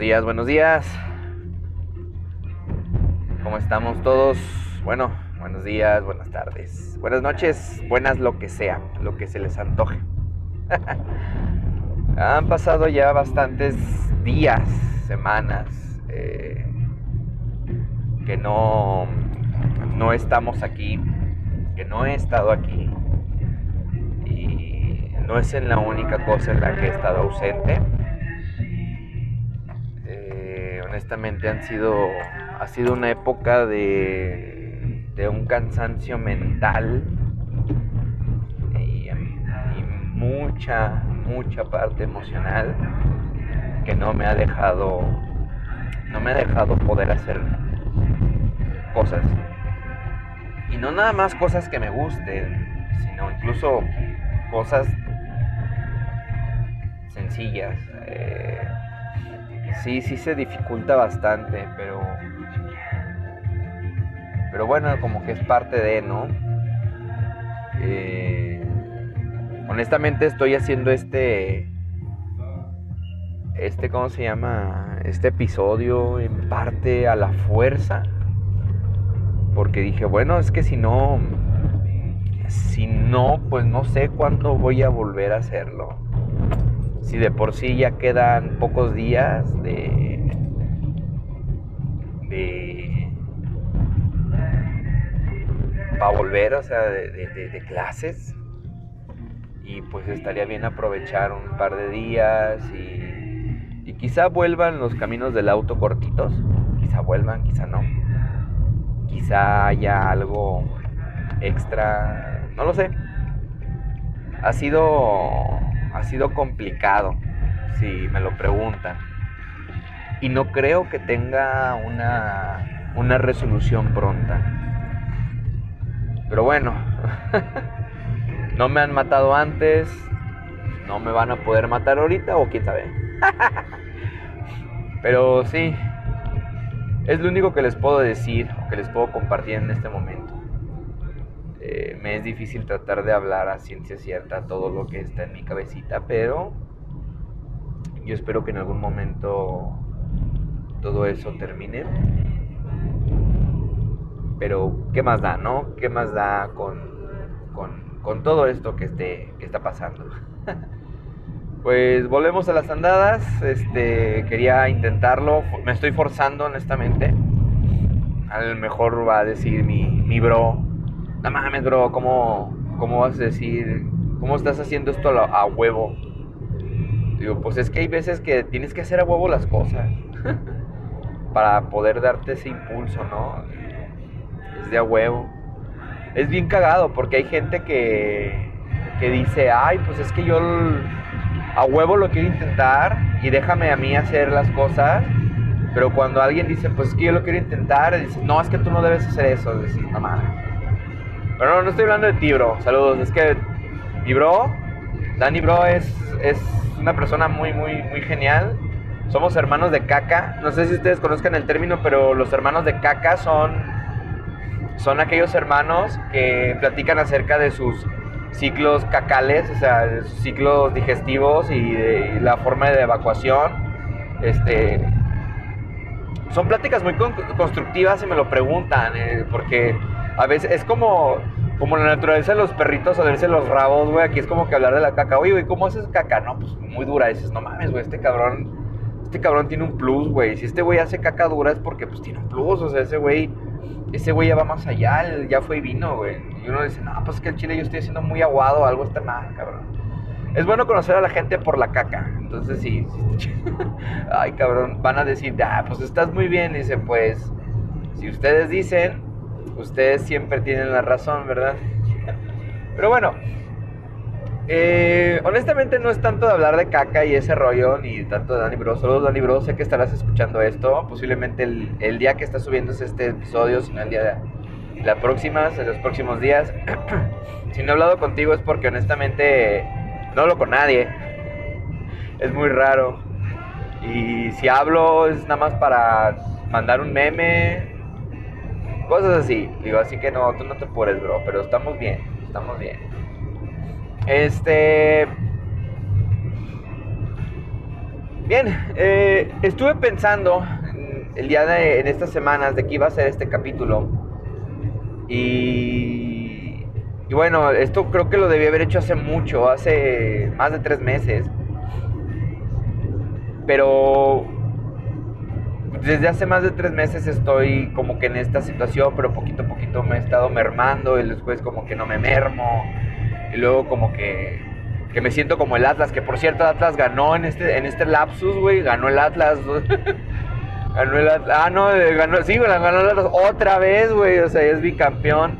días, buenos días. ¿Cómo estamos todos? Bueno, buenos días, buenas tardes, buenas noches, buenas lo que sea, lo que se les antoje. Han pasado ya bastantes días, semanas, eh, que no, no estamos aquí, que no he estado aquí. Y no es en la única cosa en la que he estado ausente honestamente han sido, ha sido una época de, de un cansancio mental y, mucha, mucha parte emocional que no me ha dejado, no me ha dejado poder hacer cosas. Y no nada más cosas que me gusten, sino incluso cosas sencillas. Eh, sí, sí se dificulta bastante, pero. Pero bueno, como que es parte de, ¿no? Eh, honestamente estoy haciendo este. Este, ¿cómo se llama? Este episodio en parte a la fuerza. Porque dije, bueno, es que si no. Si no, pues no sé cuándo voy a volver a hacerlo si de por sí ya quedan pocos días de, de para volver, o sea, de, clases. Y pues estaría bien aprovechar un par de días y, y quizá vuelvan los caminos del auto cortitos. Quizá vuelvan, quizá no. Quizá haya algo extra, no lo sé. Ha sido ha sido complicado, si me lo preguntan. Y no creo que tenga una, una resolución pronta. Pero bueno, no me han matado antes, no me van a poder matar ahorita o quién sabe. Pero sí, es lo único que les puedo decir o que les puedo compartir en este momento. Eh, me es difícil tratar de hablar a ciencia cierta todo lo que está en mi cabecita, pero yo espero que en algún momento todo eso termine. Pero, ¿qué más da, no? ¿Qué más da con, con, todo esto que, esté, que está pasando? pues volvemos a las andadas. Este, quería intentarlo. Me estoy forzando, honestamente. A lo mejor va a decir mi, mi bro no mames, bro, ¿cómo, ¿cómo vas a decir? ¿Cómo estás haciendo esto a, huevo? Digo, pues es que hay veces que tienes que hacer a huevo las cosas para poder darte ese impulso, ¿no? Es de a huevo. Es bien cagado porque hay gente que, que dice, ay, pues es que yo a huevo lo quiero intentar y déjame a mí hacer las cosas. Pero cuando alguien dice, pues es que yo lo quiero intentar, dice, no, es que tú no debes hacer eso. Dices, no mames pero no, no estoy hablando de ti, bro. Saludos. Es que mi bro, Danny Bro, es, es una persona muy, muy, muy genial. Somos hermanos de caca. No sé si ustedes conozcan el término, pero los hermanos de caca son, son aquellos hermanos que platican acerca de sus ciclos cacales, o sea, ciclos digestivos y, de, la forma de evacuación. Este, son pláticas muy constructivas si me lo preguntan, eh, porque a veces es como, como la naturaleza de los perritos a verse los rabos, güey. Aquí es como que hablar de la caca. Oye, güey, ¿cómo haces caca? No, pues muy dura. dices, no mames, güey, este cabrón, este cabrón tiene un plus, güey. Si este güey hace caca dura es porque pues tiene un plus. O sea, ese güey, ese güey ya va más allá, ya fue y vino, güey. Y uno dice, no, pues es que el chile yo estoy haciendo muy aguado, algo está mal, cabrón. Es bueno conocer a la gente por la caca. Entonces sí, sí ay cabrón, van a decir, ah, pues estás muy bien. dice, pues, si ustedes dicen, ustedes siempre tienen la razón, ¿verdad? Pero bueno, eh, honestamente no es tanto de hablar de caca y ese rollo, ni tanto de Dani Bro. Solo Dani Bro, sé que estarás escuchando esto. Posiblemente el, día que está subiendo este episodio, sino el día de la próxima, en los próximos días. si no he hablado contigo es porque honestamente no hablo con nadie. Es muy raro. Y si hablo es nada más para mandar un meme Cosas así. Digo, así que no, tú no te puedes, bro. Pero estamos bien. Estamos bien. Este. Bien, eh, estuve pensando el día de en estas semanas de que iba a ser este capítulo. Y, y bueno, esto creo que lo debí haber hecho hace mucho, hace más de tres meses. Pero desde hace más de tres meses estoy como que en esta situación, pero poquito a poquito me he estado mermando y después como que no me mermo. Y luego como que que me siento como el Atlas, que por cierto Atlas ganó en este, en este lapsus, güey, ganó el Atlas. ganó el Atlas. Ah, no, ganó, sí, ganó el Atlas otra vez, güey, o sea, es bicampeón.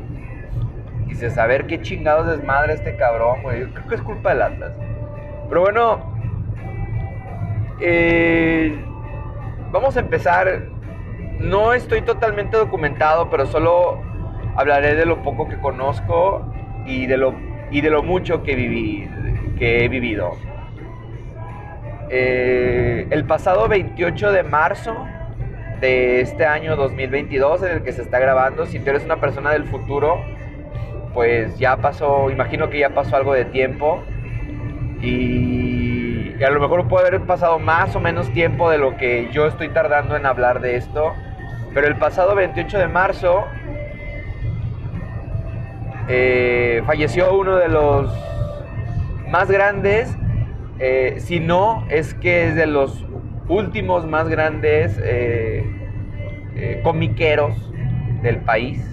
Dices, a ver qué chingados desmadre este cabrón, güey. Creo que es culpa del Atlas. Pero bueno, eh, vamos a empezar. No estoy totalmente documentado, pero solo hablaré de lo poco que conozco y de lo, y de lo mucho que viví que he vivido. Eh, el pasado 28 de marzo de este año 2022 en el que se está grabando, si tú eres una persona del futuro, pues ya pasó, imagino que ya pasó algo de tiempo y, y a lo mejor puede haber pasado más o menos tiempo de lo que yo estoy tardando en hablar de esto, pero el pasado 28 de marzo eh, falleció uno de los más grandes, eh, si no es que es de los últimos más grandes eh, comiqueros del país.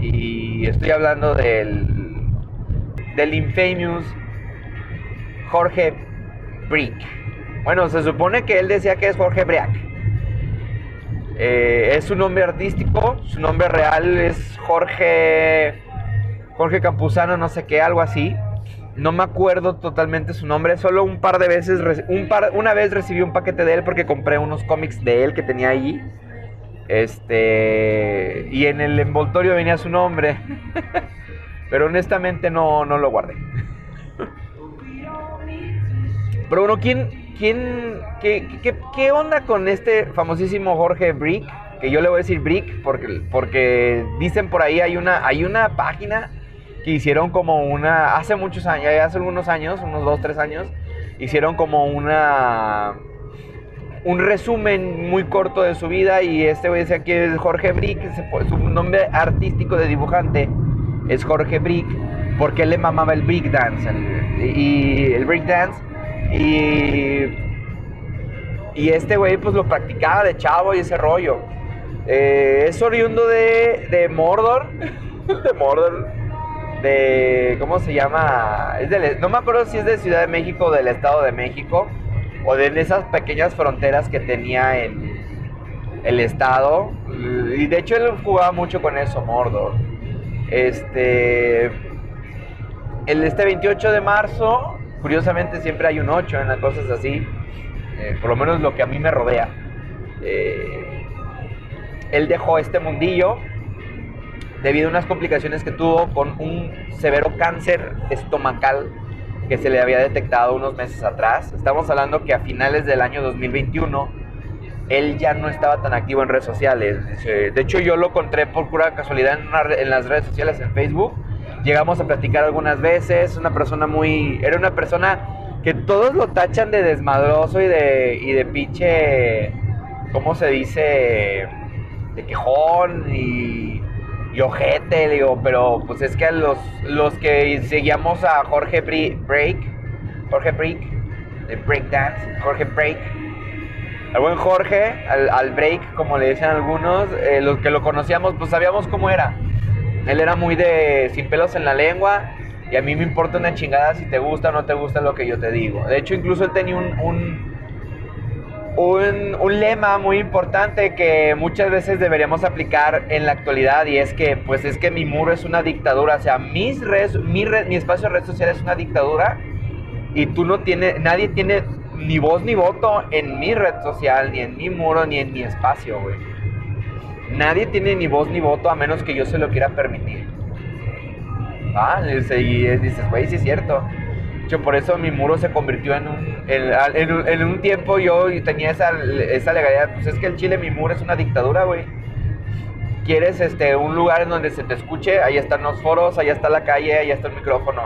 Y estoy hablando del, del infamous Jorge Brick. Bueno, se supone que él decía que es Jorge Brick. es su nombre artístico, su nombre real es Jorge Jorge Campuzano, no sé qué, algo así. No me acuerdo totalmente su nombre, solo un par de veces, un par, una vez recibí un paquete de él porque compré unos cómics de él que tenía allí. Este, y en el envoltorio venía su nombre. Pero honestamente no, no lo guardé. Pero bueno, ¿quién, quién, qué, qué, qué, onda con este famosísimo Jorge Brick? Que yo le voy a decir Brick porque, porque dicen por ahí hay una, hay una página que hicieron como una, hace muchos años, hace algunos años, unos dos, tres años, hicieron como una, un resumen muy corto de su vida y este güey decía que es Jorge Brick, su nombre artístico de dibujante es Jorge Brick, porque él le mamaba el break dance, y el break dance, y, y este güey pues lo practicaba de chavo y ese rollo. Eh, es oriundo de, de Mordor, de Mordor, de, ¿cómo se llama? Es no me acuerdo si es de Ciudad de México o del Estado de México, o de esas pequeñas fronteras que tenía en el Estado. Y de hecho él jugaba mucho con eso, Mordor. Este, el este 28 de marzo, curiosamente siempre hay un 8 en las cosas así, eh, por lo menos lo que a mí me rodea. Eh, él dejó este mundillo debido a unas complicaciones que tuvo con un severo cáncer estomacal que se le había detectado unos meses atrás. Estamos hablando que a finales del año 2021 él ya no estaba tan activo en redes sociales. De hecho, yo lo encontré por pura casualidad en, las redes sociales, en Facebook. Llegamos a platicar algunas veces. Una persona muy. Era una persona que todos lo tachan de desmadroso y de, y de pinche. ¿Cómo se dice? De quejón y y ojete, digo, pero pues es que los, los que seguíamos a Jorge Break, Jorge Break, de Breakdance, Jorge Break, al buen Jorge, al, Break, como le decían algunos, eh, los que lo conocíamos, pues sabíamos cómo era. Él era muy de sin pelos en la lengua y a mí me importa una chingada si te gusta o no te gusta lo que yo te digo. De hecho, incluso él tenía un un, lema muy importante que muchas veces deberíamos aplicar en la actualidad y es que pues es que mi muro es una dictadura, o sea, mis redes, mi, mi espacio de red social es una dictadura y tú no tienes, nadie tiene ni voz ni voto en mi red social, ni en mi muro, ni en mi espacio, güey. Nadie tiene ni voz ni voto a menos que yo se lo quiera permitir. Ah, y dices, güey, sí es cierto por eso mi muro se convirtió en un... En, un tiempo yo tenía esa, esa legalidad. Pues es que el Chile, mi muro es una dictadura, güey. Quieres este, un lugar en donde se te escuche, ahí están los foros, ahí está la calle, ahí está el micrófono.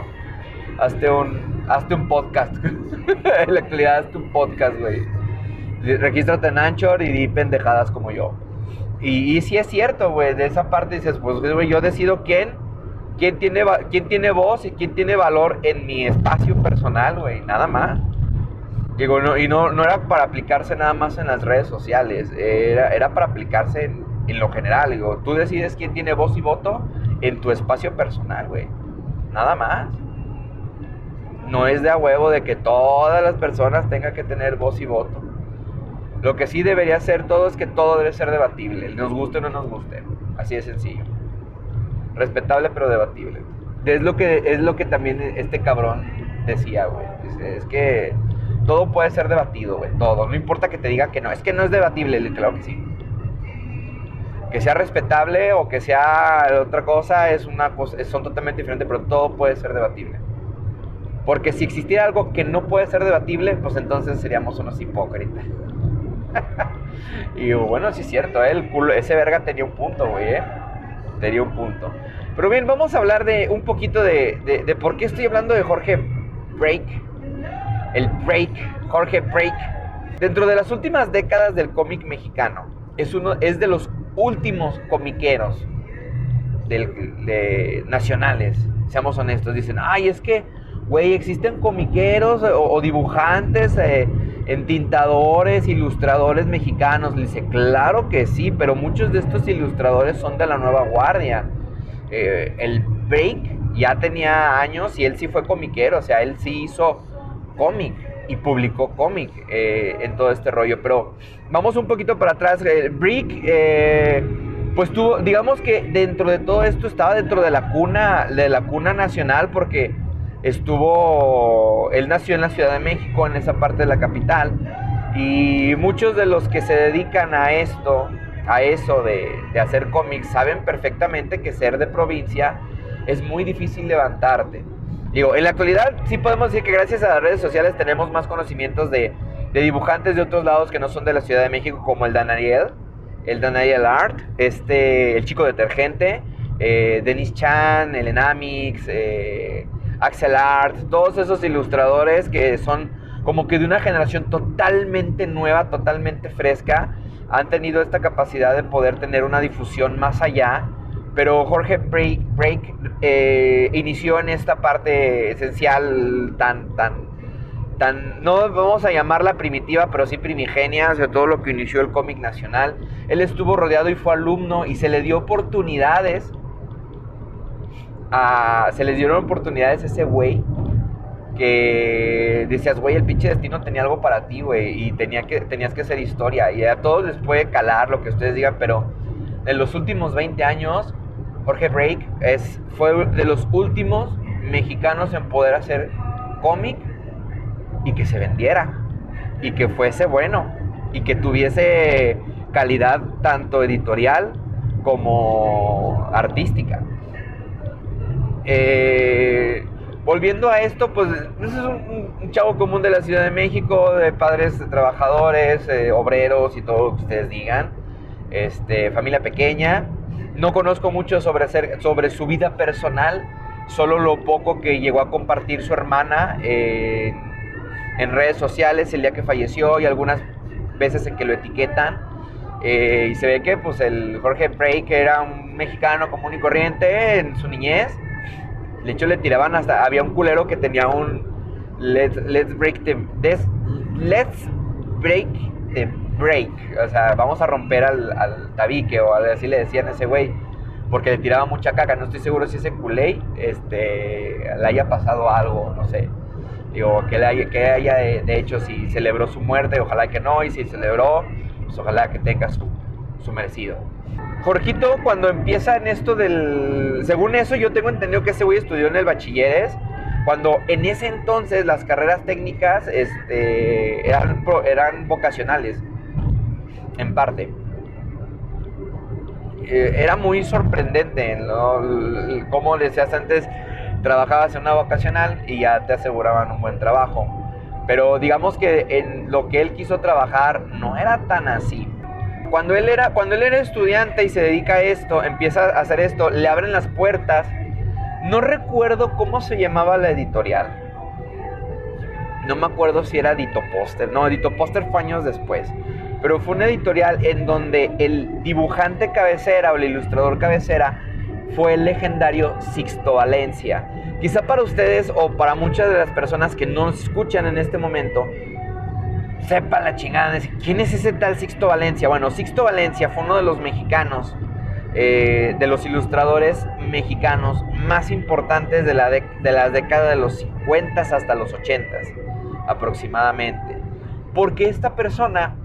Hazte un... hazte un podcast. en la actualidad, hazte un podcast, güey. Regístrate en Anchor y di pendejadas como yo. Y, y sí es cierto, güey, de esa parte dices, pues, güey, yo decido quién, quién tiene, quién tiene voz y quién tiene valor en mi espacio personal, güey, nada más. Digo, no, y no, no era para aplicarse nada más en las redes sociales, era, era para aplicarse en, en lo general. Digo, tú decides quién tiene voz y voto en tu espacio personal, güey. Nada más. No es de a huevo de que todas las personas tengan que tener voz y voto. Lo que sí debería ser todo es que todo debe ser debatible, nos guste o no nos guste. Así de sencillo. Respetable pero debatible. Es lo que, es lo que también este cabrón decía, güey. Es, que todo puede ser debatido, güey. Todo. No importa que te diga que no. Es que no es debatible. Claro que sí. Que sea respetable o que sea otra cosa es una cosa, son totalmente diferentes, pero todo puede ser debatible. Porque si existiera algo que no puede ser debatible, pues entonces seríamos unos hipócritas. y bueno, sí es cierto, ¿eh? el culo, ese verga tenía un punto, güey, ¿eh? Tenía un punto. Pero bien, vamos a hablar de un poquito de, de, por qué estoy hablando de Jorge Break. El Break, Jorge Break. Dentro de las últimas décadas del cómic mexicano, es, uno, es de los últimos comiqueros de, nacionales. Seamos honestos, dicen, ay, es que, güey, existen comiqueros o, dibujantes. Eh, entintadores, ilustradores mexicanos. Le dice, claro que sí, pero muchos de estos ilustradores son de la nueva guardia. Eh, el Break ya tenía años y él sí fue comiquero, o sea, él sí hizo cómic y publicó cómic eh, en todo este rollo. Pero vamos un poquito para atrás. Eh, pues tuvo, digamos que dentro de todo esto estaba dentro de la cuna, de la cuna nacional, porque estuvo, él nació en la Ciudad de México, en esa parte de la capital, y muchos de los que se dedican a esto, a eso de, hacer cómics, saben perfectamente que ser de provincia es muy difícil levantarte. Digo, en la actualidad sí podemos decir que gracias a las redes sociales tenemos más conocimientos de, dibujantes de otros lados que no son de la Ciudad de México, como el Danariel, el Danariel Art, este, el chico detergente, eh, Denis Chan, el Enamix, eh, Axel Art, todos esos ilustradores que son como que de una generación totalmente nueva, totalmente fresca, han tenido esta capacidad de poder tener una difusión más allá. Pero Jorge Break, eh, inició en esta parte esencial tan, tan, tan, no vamos a llamarla primitiva, pero sí primigenia, de todo lo que inició el cómic nacional. Él estuvo rodeado y fue alumno y se le dio oportunidades se les dieron oportunidades a ese güey que decías, güey, el pinche destino tenía algo para ti, güey, y tenía que, tenías que hacer historia. Y a todos les puede calar lo que ustedes digan, pero en los últimos 20 años, Jorge Break es, fue de los últimos mexicanos en poder hacer cómic y que se vendiera, y que fuese bueno, y que tuviese calidad tanto editorial como artística. Eh, volviendo a esto, pues, es un, chavo común de la Ciudad de México, de padres trabajadores, eh, obreros y todo lo que ustedes digan. Este, familia pequeña. No conozco mucho sobre, sobre su vida personal, solo lo poco que llegó a compartir su hermana en redes sociales el día que falleció y algunas veces en que lo etiquetan. Eh, y se ve que pues el Jorge Prey, que era un mexicano común y corriente en su niñez, de hecho, le tiraban hasta. Había un culero que tenía un. Let's, let's break the. let's break the break. O sea, vamos a romper al, al tabique o así le decían a ese güey. Porque le tiraba mucha caca. No estoy seguro si ese culé este, le haya pasado algo, no sé. Digo, que, le haya, que haya de, hecho, si celebró su muerte, ojalá que no. Y si celebró, pues ojalá que tenga su, su merecido. Jorgito, cuando empieza en esto del. Según eso, yo tengo entendido que ese güey estudió en el bachilleres. Cuando en ese entonces las carreras técnicas este, eran, vocacionales, en parte. Eh, era muy sorprendente ¿no? como decías antes, trabajabas en una vocacional y ya te aseguraban un buen trabajo. Pero digamos que en lo que él quiso trabajar no era tan así cuando él era, cuando él era estudiante y se dedica a esto, empieza a hacer esto, le abren las puertas. No recuerdo cómo se llamaba la editorial. no me acuerdo si era Dito Poster, no, Dito Poster fue años después, pero fue una editorial en donde el dibujante cabecera o el ilustrador cabecera fue el legendario Sixto Valencia. Quizá para ustedes o para muchas de las personas que no escuchan en este momento, sepa la chingada de quién es ese tal Sixto Valencia. Bueno, Sixto Valencia fue uno de los mexicanos, eh, de los ilustradores mexicanos más importantes de, la de, décadas de los 50 hasta los 80 aproximadamente. Porque esta persona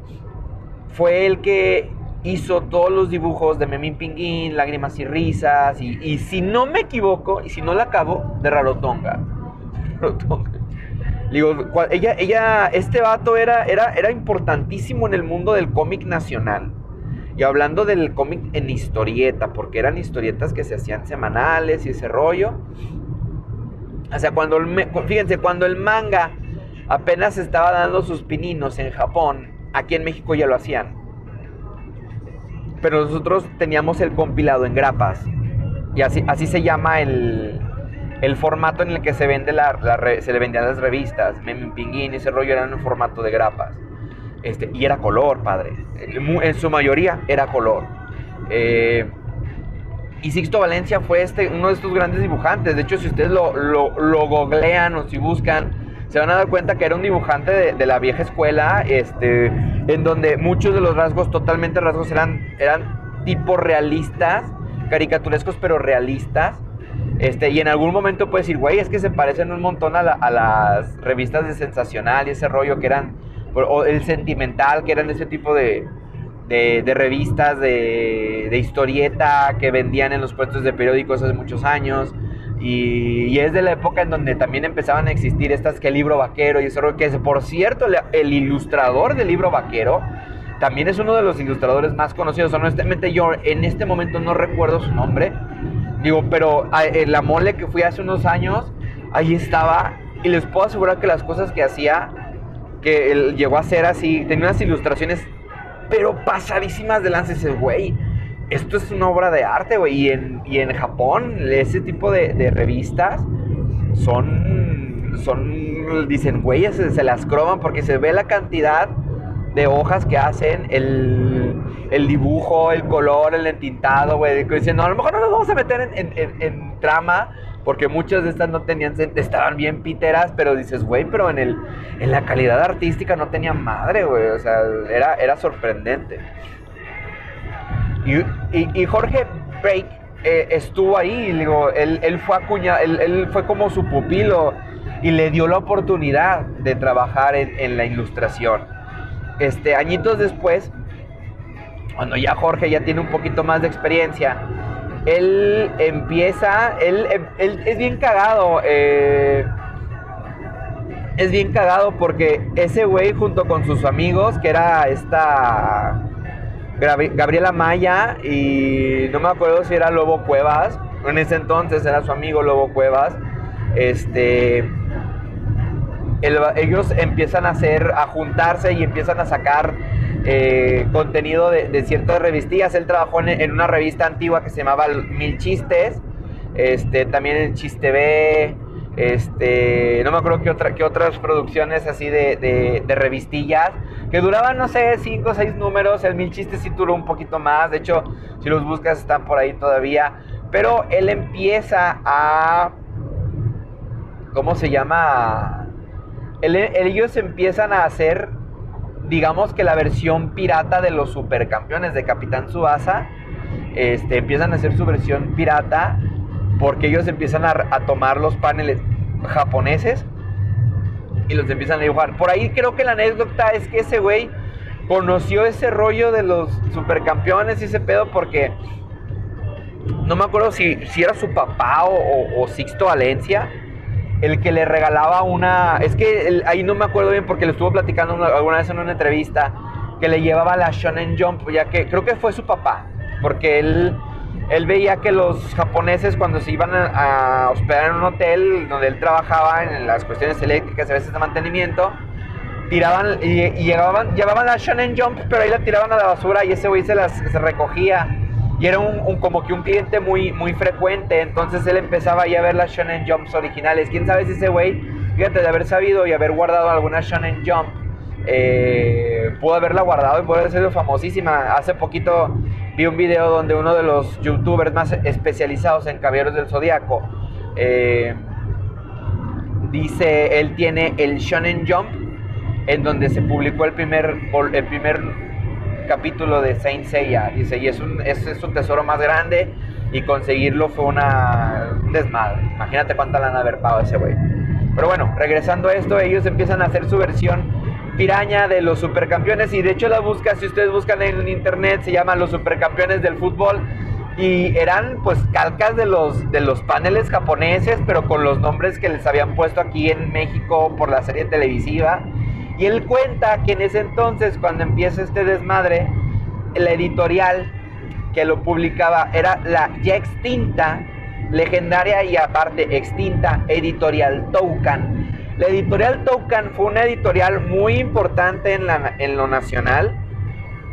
fue el que hizo todos los dibujos de Memín Pinguín, Lágrimas y Risas, y, si no me equivoco, y si no la acabo, de Rarotonga. Rarotonga. Digo, ella, ella, este vato era, era, era importantísimo en el mundo del cómic nacional. Y hablando del cómic en historieta, porque eran historietas que se hacían semanales y ese rollo. O sea, cuando el, fíjense, cuando el manga apenas estaba dando sus pininos en Japón, aquí en México ya lo hacían. Pero nosotros teníamos el compilado en grapas. Y así, así se llama el, el formato en el que se, vende le vendían las revistas, Memín Pinguín, ese rollo eran en formato de grapas. Este, y era color, padre. En su mayoría era color. Eh, y Sixto Valencia fue este, uno de estos grandes dibujantes. De hecho, si ustedes lo, lo, googlean o si buscan, se van a dar cuenta que era un dibujante de, la vieja escuela, este, en donde muchos de los rasgos, totalmente rasgos, eran, eran tipo realistas, caricaturescos, pero realistas. Este, y en algún momento puedes decir, güey, es que se parecen un montón a, las revistas de Sensacional y ese rollo que eran, o el Sentimental, que eran ese tipo de, revistas de, historieta que vendían en los puestos de periódicos hace muchos años. Y, es de la época en donde también empezaban a existir estas que el libro vaquero y ese rollo, que por cierto, el ilustrador del libro vaquero también es uno de los ilustradores más conocidos. Honestamente, yo en este momento no recuerdo su nombre Digo, pero ah, la mole que fui hace unos años, ahí estaba. Y les puedo asegurar que las cosas que hacía, que él llegó a hacer así, tenía unas ilustraciones, pero pasadísimas de lance. Dices, güey, esto es una obra de arte, güey. Y en, y en Japón, ese tipo de, revistas son, son, dicen, güey, se, se las croman porque se ve la cantidad de hojas que hacen, el, el dibujo, el color, el entintado, güey. Diciendo, a lo mejor no nos vamos a meter en, trama, porque muchas de estas no tenían, estaban bien piteras, pero dices, güey, pero en, el, en la calidad artística no tenía madre, güey. O sea, era, era sorprendente. Y, y, Jorge Break eh, estuvo ahí, digo, él, él fue acuña, él, él, fue como su pupilo y le dio la oportunidad de trabajar en, en la ilustración este, añitos después, cuando ya Jorge ya tiene un poquito más de experiencia, él empieza, él, es bien cagado, eh, es bien cagado porque ese güey junto con sus amigos, que era esta Gabriela Maya y no me acuerdo si era Lobo Cuevas, en ese entonces era su amigo Lobo Cuevas, este ellos empiezan a hacer, a juntarse y empiezan a sacar eh, contenido de, ciertas revistillas. Él trabajó en, una revista antigua que se llamaba Mil Chistes, este, también en Chiste B, este, no me acuerdo qué, otra, qué otras producciones así de, revistillas, que duraban, no sé, cinco o seis números. El Mil Chistes sí duró un poquito más, de hecho, si los buscas están por ahí todavía. Pero él empieza a... ¿Cómo se llama? Ellos empiezan a hacer, digamos que la versión pirata de los supercampeones de Capitán Subasa. Este, empiezan a hacer su versión pirata porque ellos empiezan a, tomar los paneles japoneses y los empiezan a dibujar. Por ahí creo que la anécdota es que ese güey conoció ese rollo de los supercampeones y ese pedo porque no me acuerdo si, si era su papá o Sixto Valencia el que le regalaba una. Es que ahí no me acuerdo bien porque le estuvo platicando alguna vez en una entrevista que le llevaba la Shonen Jump, ya que creo que fue su papá, porque él, él veía que los japoneses cuando se iban a, hospedar en un hotel donde él trabajaba en las cuestiones eléctricas, a veces de mantenimiento, tiraban y, llevaban, llevaban la Shonen Jump, pero ahí la tiraban a la basura y ese güey se las se recogía y era un, como que un cliente muy, muy frecuente. Entonces él empezaba ya a ver las Shonen Jumps originales. Quién sabe si ese güey fíjate, de haber sabido y haber guardado alguna Shonen Jump, eh, pudo haberla guardado y pudo haber sido famosísima. Hace poquito vi un video donde uno de los youtubers más especializados en caballeros del zodiaco eh, dice, él tiene el Shonen Jump, en donde se publicó el primer, el primer capítulo de Saint Seiya. Dice, y es un, es, es un tesoro más grande y conseguirlo fue una desmadre. Imagínate cuánta lana haber pagado ese güey. Pero bueno, regresando a esto, ellos empiezan a hacer su versión piraña de los supercampeones y de hecho la busca, si ustedes buscan en internet, se llaman los supercampeones del fútbol y eran pues calcas de los, de los paneles japoneses, pero con los nombres que les habían puesto aquí en México por la serie televisiva. Y él cuenta que en ese entonces, cuando empieza este desmadre, la editorial que lo publicaba era la ya extinta, legendaria y aparte extinta editorial Toucan. La editorial Toucan fue una editorial muy importante en, en lo nacional,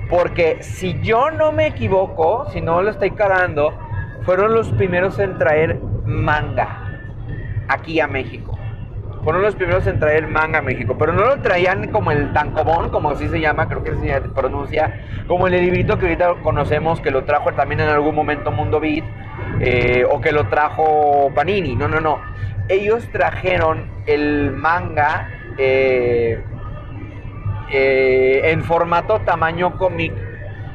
porque si yo no me equivoco, si no lo estoy cargando, fueron los primeros en traer manga aquí a México. Fueron los primeros en traer manga a México, pero no lo traían como el tancobón, como así se llama, creo que se pronuncia, como el librito que ahorita conocemos, que lo trajo también en algún momento Mundo Beat, eh, o que lo trajo Panini. No, no, no. Ellos trajeron el manga eh, eh, en formato tamaño cómic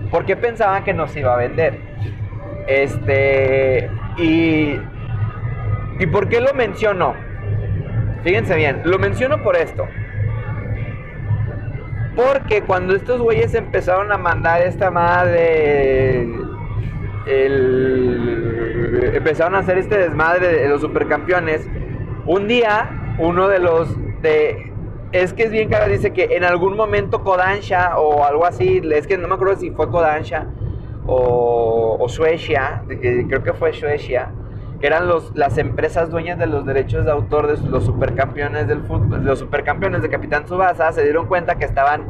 porque pensaban que no se iba a vender. Este, y, ¿y por qué lo menciono? Fíjense bien, lo menciono por esto. Porque cuando estos güeyes empezaron a mandar esta madre. empezaron a hacer este desmadre de los supercampeones. Un día, uno de los de. Es que es bien cara, dice que en algún momento Kodansha o algo así, es que no me acuerdo si fue Kodansha o Suecia, creo que fue Suecia, que eran los, las empresas dueñas de los derechos de autor de los supercampeones del fútbol, los supercampeones de Capitán Subasa, se dieron cuenta que estaban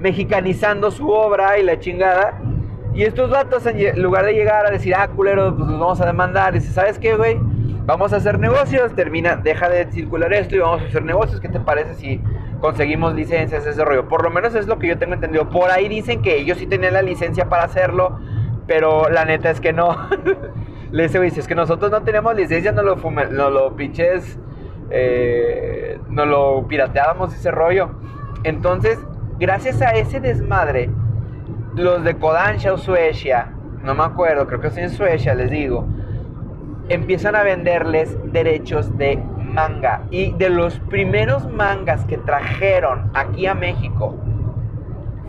mexicanizando su obra y la chingada. Y estos datos, en lugar de llegar a decir, ah, culero, pues nos vamos a demandar, dice, ¿sabes qué, güey? Vamos a hacer negocios, termina, deja de circular esto y vamos a hacer negocios. ¿Qué te parece si conseguimos licencias, ese rollo? Por lo menos es lo que yo tengo entendido. Por ahí dicen que ellos sí tenían la licencia para hacerlo, pero la neta es que no. Le dice, es que nosotros no tenemos licencia, no lo, fume, no lo pinches, eh, no lo pirateábamos ese rollo. Entonces, gracias a ese desmadre, los de Kodansha o Suecia, no me acuerdo, creo que es en Suecia, les digo, empiezan a venderles derechos de manga. Y de los primeros mangas que trajeron aquí a México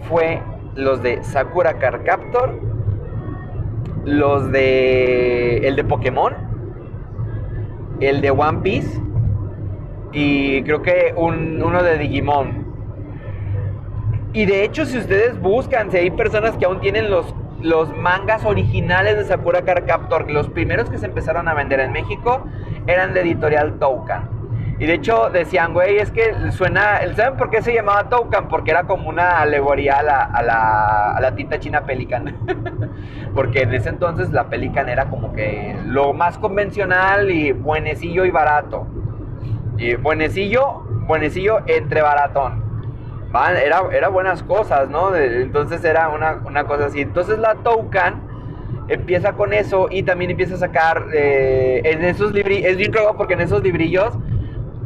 fue los de Sakura Car Captor los de el de Pokémon, el de One Piece y creo que uno de Digimon. Y de hecho, si ustedes buscan, si hay personas que aún tienen los, los mangas originales de Sakura Card Captor, los primeros que se empezaron a vender en México eran de editorial Toucan. Y de hecho decían, güey, es que suena, ¿saben por qué se llamaba Toucan? Porque era como una alegoría a la, a la, a la tinta china Pelican. Porque en ese entonces la Pelican era como que lo más convencional y buenecillo y barato. Y buenecillo, buenecillo entre baratón. Era, era buenas cosas, ¿no? Entonces era una, una cosa así. Entonces la Toucan empieza con eso y también empieza a sacar eh, en esos librillos, es bien claro porque en esos librillos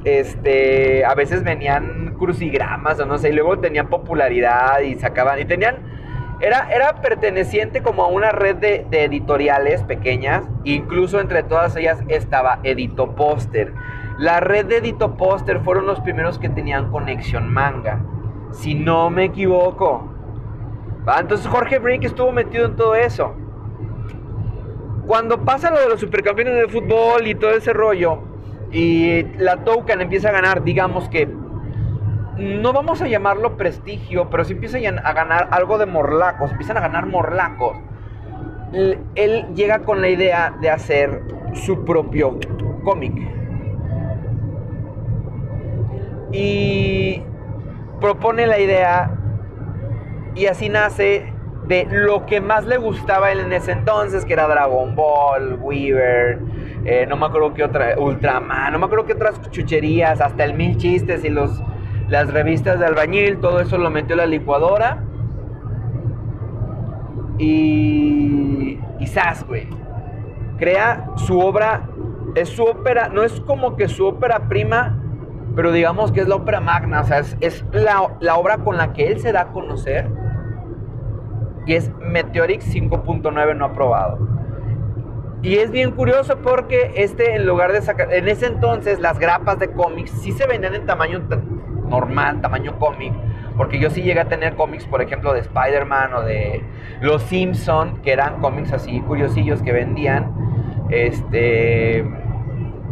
este, a veces venían crucigramas o no sé, y luego tenían popularidad y sacaban, y tenían, era, era perteneciente como a una red de, editoriales pequeñas, incluso entre todas ellas estaba Edito Poster. La red de Edito Poster fueron los primeros que tenían conexión manga, si no me equivoco. Entonces Jorge Brink estuvo metido en todo eso. Cuando pasa lo de los supercampeones de fútbol y todo ese rollo, y la token empieza a ganar, digamos que no vamos a llamarlo prestigio, pero si empiezan a ganar algo de morlacos, empiezan a ganar morlacos. Él llega con la idea de hacer su propio cómic. Y propone la idea y así nace de lo que más le gustaba a él en ese entonces, que era Dragon Ball, Weaver, eh, no me acuerdo qué otra, Ultraman, no me acuerdo qué otras chucherías, hasta el Mil Chistes y los, las revistas de albañil, todo eso lo metió la licuadora. Y. Y güey. Crea su obra. Es su ópera. No es como que su ópera prima. Pero digamos que es la ópera magna. O sea, es, la, la obra con la que él se da a conocer. Y es Meteorix 5.9 no aprobado. Y es bien curioso porque este, en lugar de sacar. En ese entonces, las grapas de cómics sí se vendían en tamaño normal, tamaño cómic. Porque yo sí llegué a tener cómics, por ejemplo, de Spider-Man o de Los Simpson, que eran cómics así curiosillos que vendían. Este.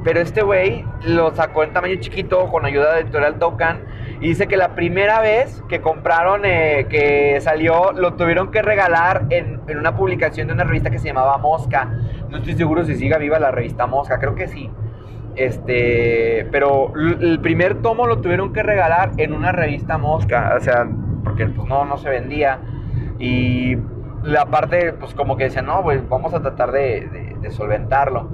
Pero este güey lo sacó en tamaño chiquito con ayuda de editorial Tocan. Y dice que la primera vez que compraron, eh, que salió, lo tuvieron que regalar en, en, una publicación de una revista que se llamaba Mosca. No estoy seguro si siga viva la revista Mosca, creo que sí. Este, pero el primer tomo lo tuvieron que regalar en una revista mosca, o sea, porque pues no, no se vendía. Y la parte, pues como que decían, no, pues vamos a tratar de, solventarlo.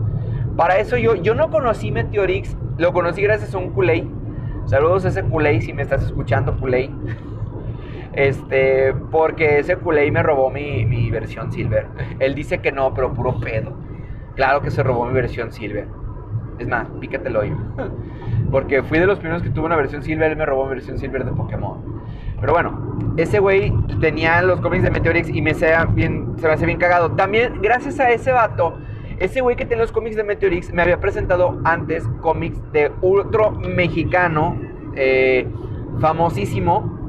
Para eso yo, yo no conocí Meteorix, lo conocí gracias a un Kulei. Saludos a ese Kulei, si me estás escuchando, Kulei. Este, porque ese Kulei me robó mi, mi versión Silver. Él dice que no, pero puro pedo. Claro que se robó mi versión Silver. Es más, pícate el hoyo. Porque fui de los primeros que tuvo una versión Silver, él me robó mi versión Silver de Pokémon. Pero bueno, ese güey tenía los cómics de Meteorix y me sea bien, se me hace bien cagado. También, gracias a ese vato, ese güey que tenía los cómics de Meteorix me había presentado antes cómics de otro mexicano eh, famosísimo.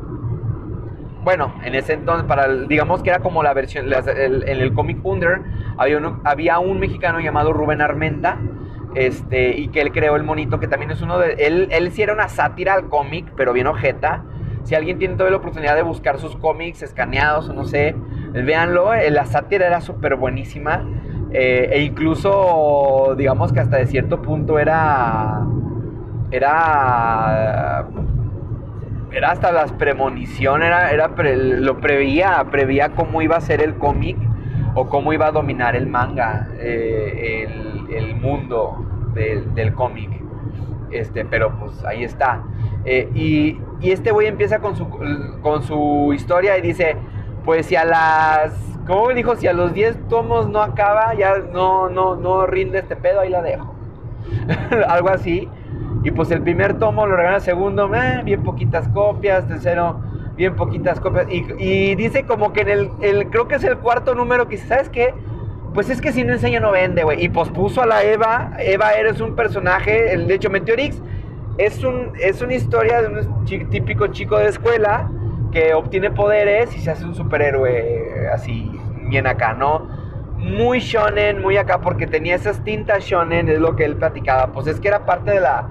Bueno, en ese entonces, para digamos que era como la versión, en el cómic Under, había, había un mexicano llamado Rubén Armenta este, y que él creó el monito, que también es uno de... Él, él sí era una sátira al cómic, pero bien ojeta. Si alguien tiene toda la oportunidad de buscar sus cómics escaneados o no sé, véanlo, eh, la sátira era súper buenísima. Eh, e incluso, digamos que hasta de cierto punto era... Era... Era hasta las premoniciones, era, era lo preveía, preveía cómo iba a ser el cómic o cómo iba a dominar el manga, eh, el, mundo del, cómic. Este, pero pues ahí está. Eh, y, este güey empieza con su, con su historia y dice, pues si a las, ¿cómo me dijo? Si a los 10 tomos no acaba, ya no, no, no rinde este pedo, ahí la dejo. Algo así. Y pues el primer tomo lo regala el segundo, eh, bien poquitas copias, tercero bien poquitas copias. Y, dice como que en el, creo que es el cuarto número que ¿sabes qué? Pues es que si no enseña no vende, güey. Y pospuso a la Eva. Eva eres un personaje, el, de hecho Meteorix es, un, es una historia de un típico chico de escuela que obtiene poderes y se hace un superhéroe así, bien acá, ¿no? Muy shonen, muy acá, porque tenía esas tintas shonen, es lo que él platicaba. Pues es que era parte de la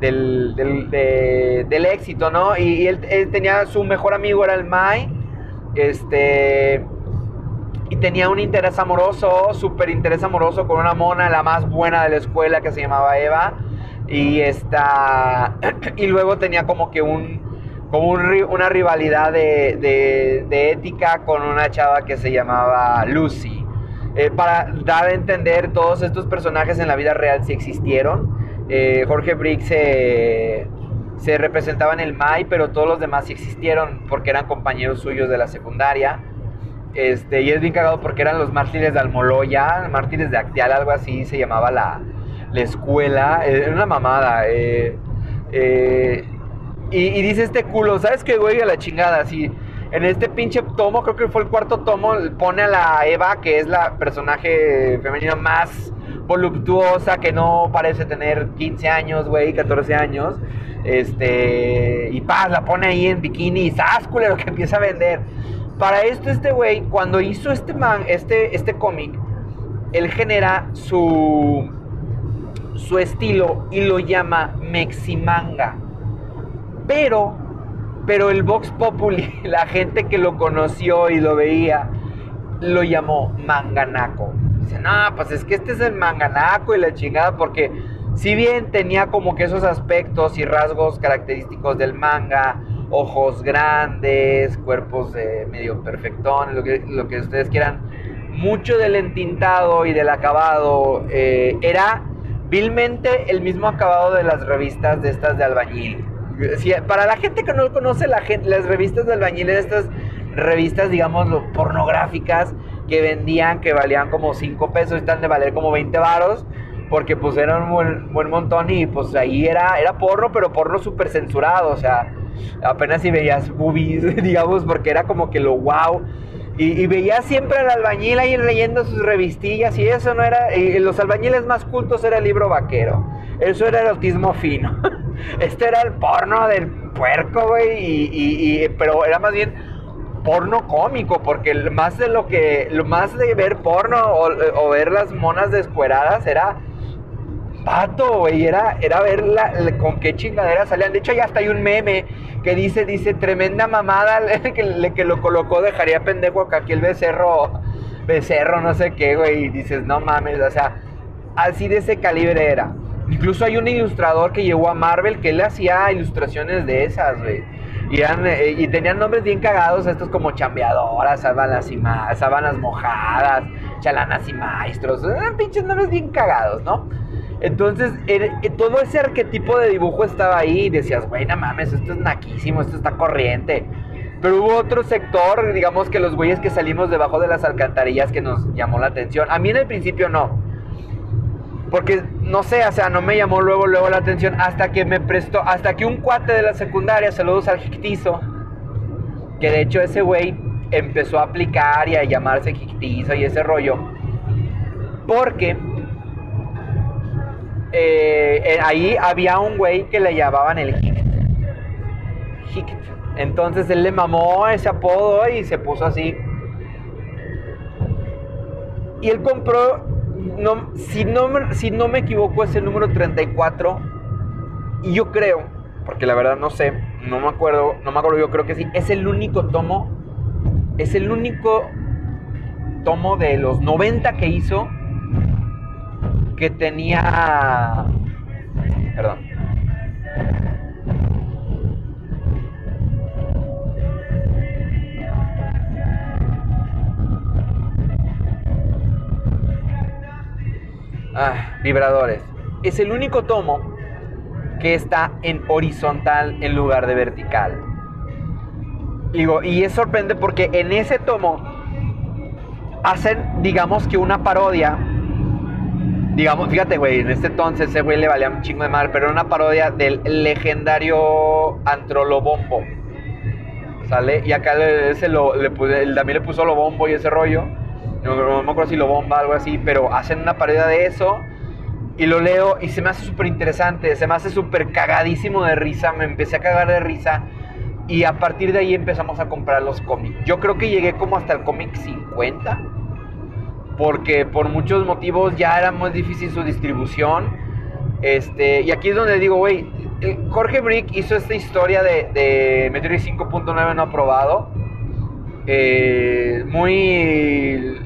del, del, éxito, ¿no? Y, él, tenía su mejor amigo, era el Mai, este, y tenía un interés amoroso, súper interés amoroso con una mona, la más buena de la escuela que se llamaba Eva, y esta, y luego tenía como que un, como una rivalidad de, ética con una chava que se llamaba Lucy. Eh, para dar a entender todos estos personajes en la vida real si existieron eh, Jorge Briggs se, representaba en el MAI, pero todos los demás sí existieron porque eran compañeros suyos de la secundaria. Este, y es bien cagado porque eran los mártires de Almoloya, mártires de Actial, algo así se llamaba la, escuela. Eh, era una mamada. Eh, y, dice este culo, ¿sabes qué, güey? A la chingada, así. En este pinche tomo, creo que fue el cuarto tomo, pone a la Eva, que es la personaje femenina más voluptuosa que no parece tener 15 años, güey, 14 años. Este, y paz, la pone ahí en bikini y ¡zas, lo que empieza a vender! Para esto, este güey, cuando hizo este man, este, este cómic, él genera su, su estilo y lo llama Meximanga. Pero, pero el Vox Populi, la gente que lo conoció y lo veía, lo llamó Manganaco. Dice, no, pues es que este es el manganaco y la chingada, porque si bien tenía como que esos aspectos y rasgos característicos del manga, ojos grandes, cuerpos medio perfectones, lo que, lo que ustedes quieran, mucho del entintado y del acabado eh, era vilmente el mismo acabado de las revistas de estas de albañil. Para la gente que no conoce la las revistas de albañil, estas revistas, digamos, pornográficas que vendían, que valían como 5 pesos, están de valer como 20 varos, porque pues eran un buen, montón y pues ahí era, era porno, pero porno súper censurado, o sea, apenas si veías boobies, digamos, porque era como que lo wow. Y, veías siempre al albañil ahí leyendo sus revistillas y eso no era, y los albañiles más cultos era el libro vaquero, eso era erotismo fino, este era el porno del puerco, güey, y, pero era más bien porno cómico, porque más de lo que, más de ver porno o, ver las monas descueradas era pato, güey, era, era ver con qué chingadera salían. De hecho, ya hasta hay un meme que dice, dice, tremenda mamada, que, que lo colocó, dejaría pendejo aquí el becerro, becerro, no sé qué, güey, y dices, no mames, o sea, así de ese calibre era. Incluso hay un ilustrador que llegó a Marvel que él hacía ilustraciones de esas, güey. Y, eh, tenían nombres bien cagados, estos como chambeadoras, sábanas, y sábanas mojadas, chalanas y maestros. Eran pinches nombres bien cagados, ¿no? Entonces, eh, todo ese arquetipo de dibujo estaba ahí y decías, güey, no mames, esto es naquísimo, esto está corriente. Pero hubo otro sector, digamos que los güeyes que salimos debajo de las alcantarillas que nos llamó la atención. A mí en el principio no. Porque, no sé, o sea, no me llamó luego, luego la atención hasta que me prestó, hasta que un cuate de la secundaria, saludos al Jictizo, que de hecho ese güey empezó a aplicar y a llamarse Jictizo y ese rollo. Porque eh, eh, ahí había un güey que le llamaban el Hict. Entonces él le mamó ese apodo y se puso así. Y él compró no, si, no, si no me equivoco, es el número 34. Y yo creo, porque la verdad no sé, no me acuerdo, no me acuerdo, yo creo que sí, es el único tomo, es el único tomo de los 90 que hizo que tenía... Perdón. Ah, vibradores. Es el único tomo que está en horizontal en lugar de vertical. Y es sorprendente porque en ese tomo hacen, digamos que una parodia. Digamos, fíjate, güey, en este entonces ese güey le valía un chingo de mal, pero era una parodia del legendario Antrolobombo. ¿Sale? Y acá ese lo, le, también le puso Lobombo y ese rollo no, me acuerdo si lo bomba algo así, pero hacen una pared de eso y lo leo y se me hace súper interesante, se me hace súper cagadísimo de risa, me empecé a cagar de risa y a partir de ahí empezamos a comprar los cómics. Yo creo que llegué como hasta el cómic 50, porque por muchos motivos ya era muy difícil su distribución. Este, y aquí es donde digo, güey, Jorge Brick hizo esta historia de, de Metroid 5.9 no aprobado. Eh, muy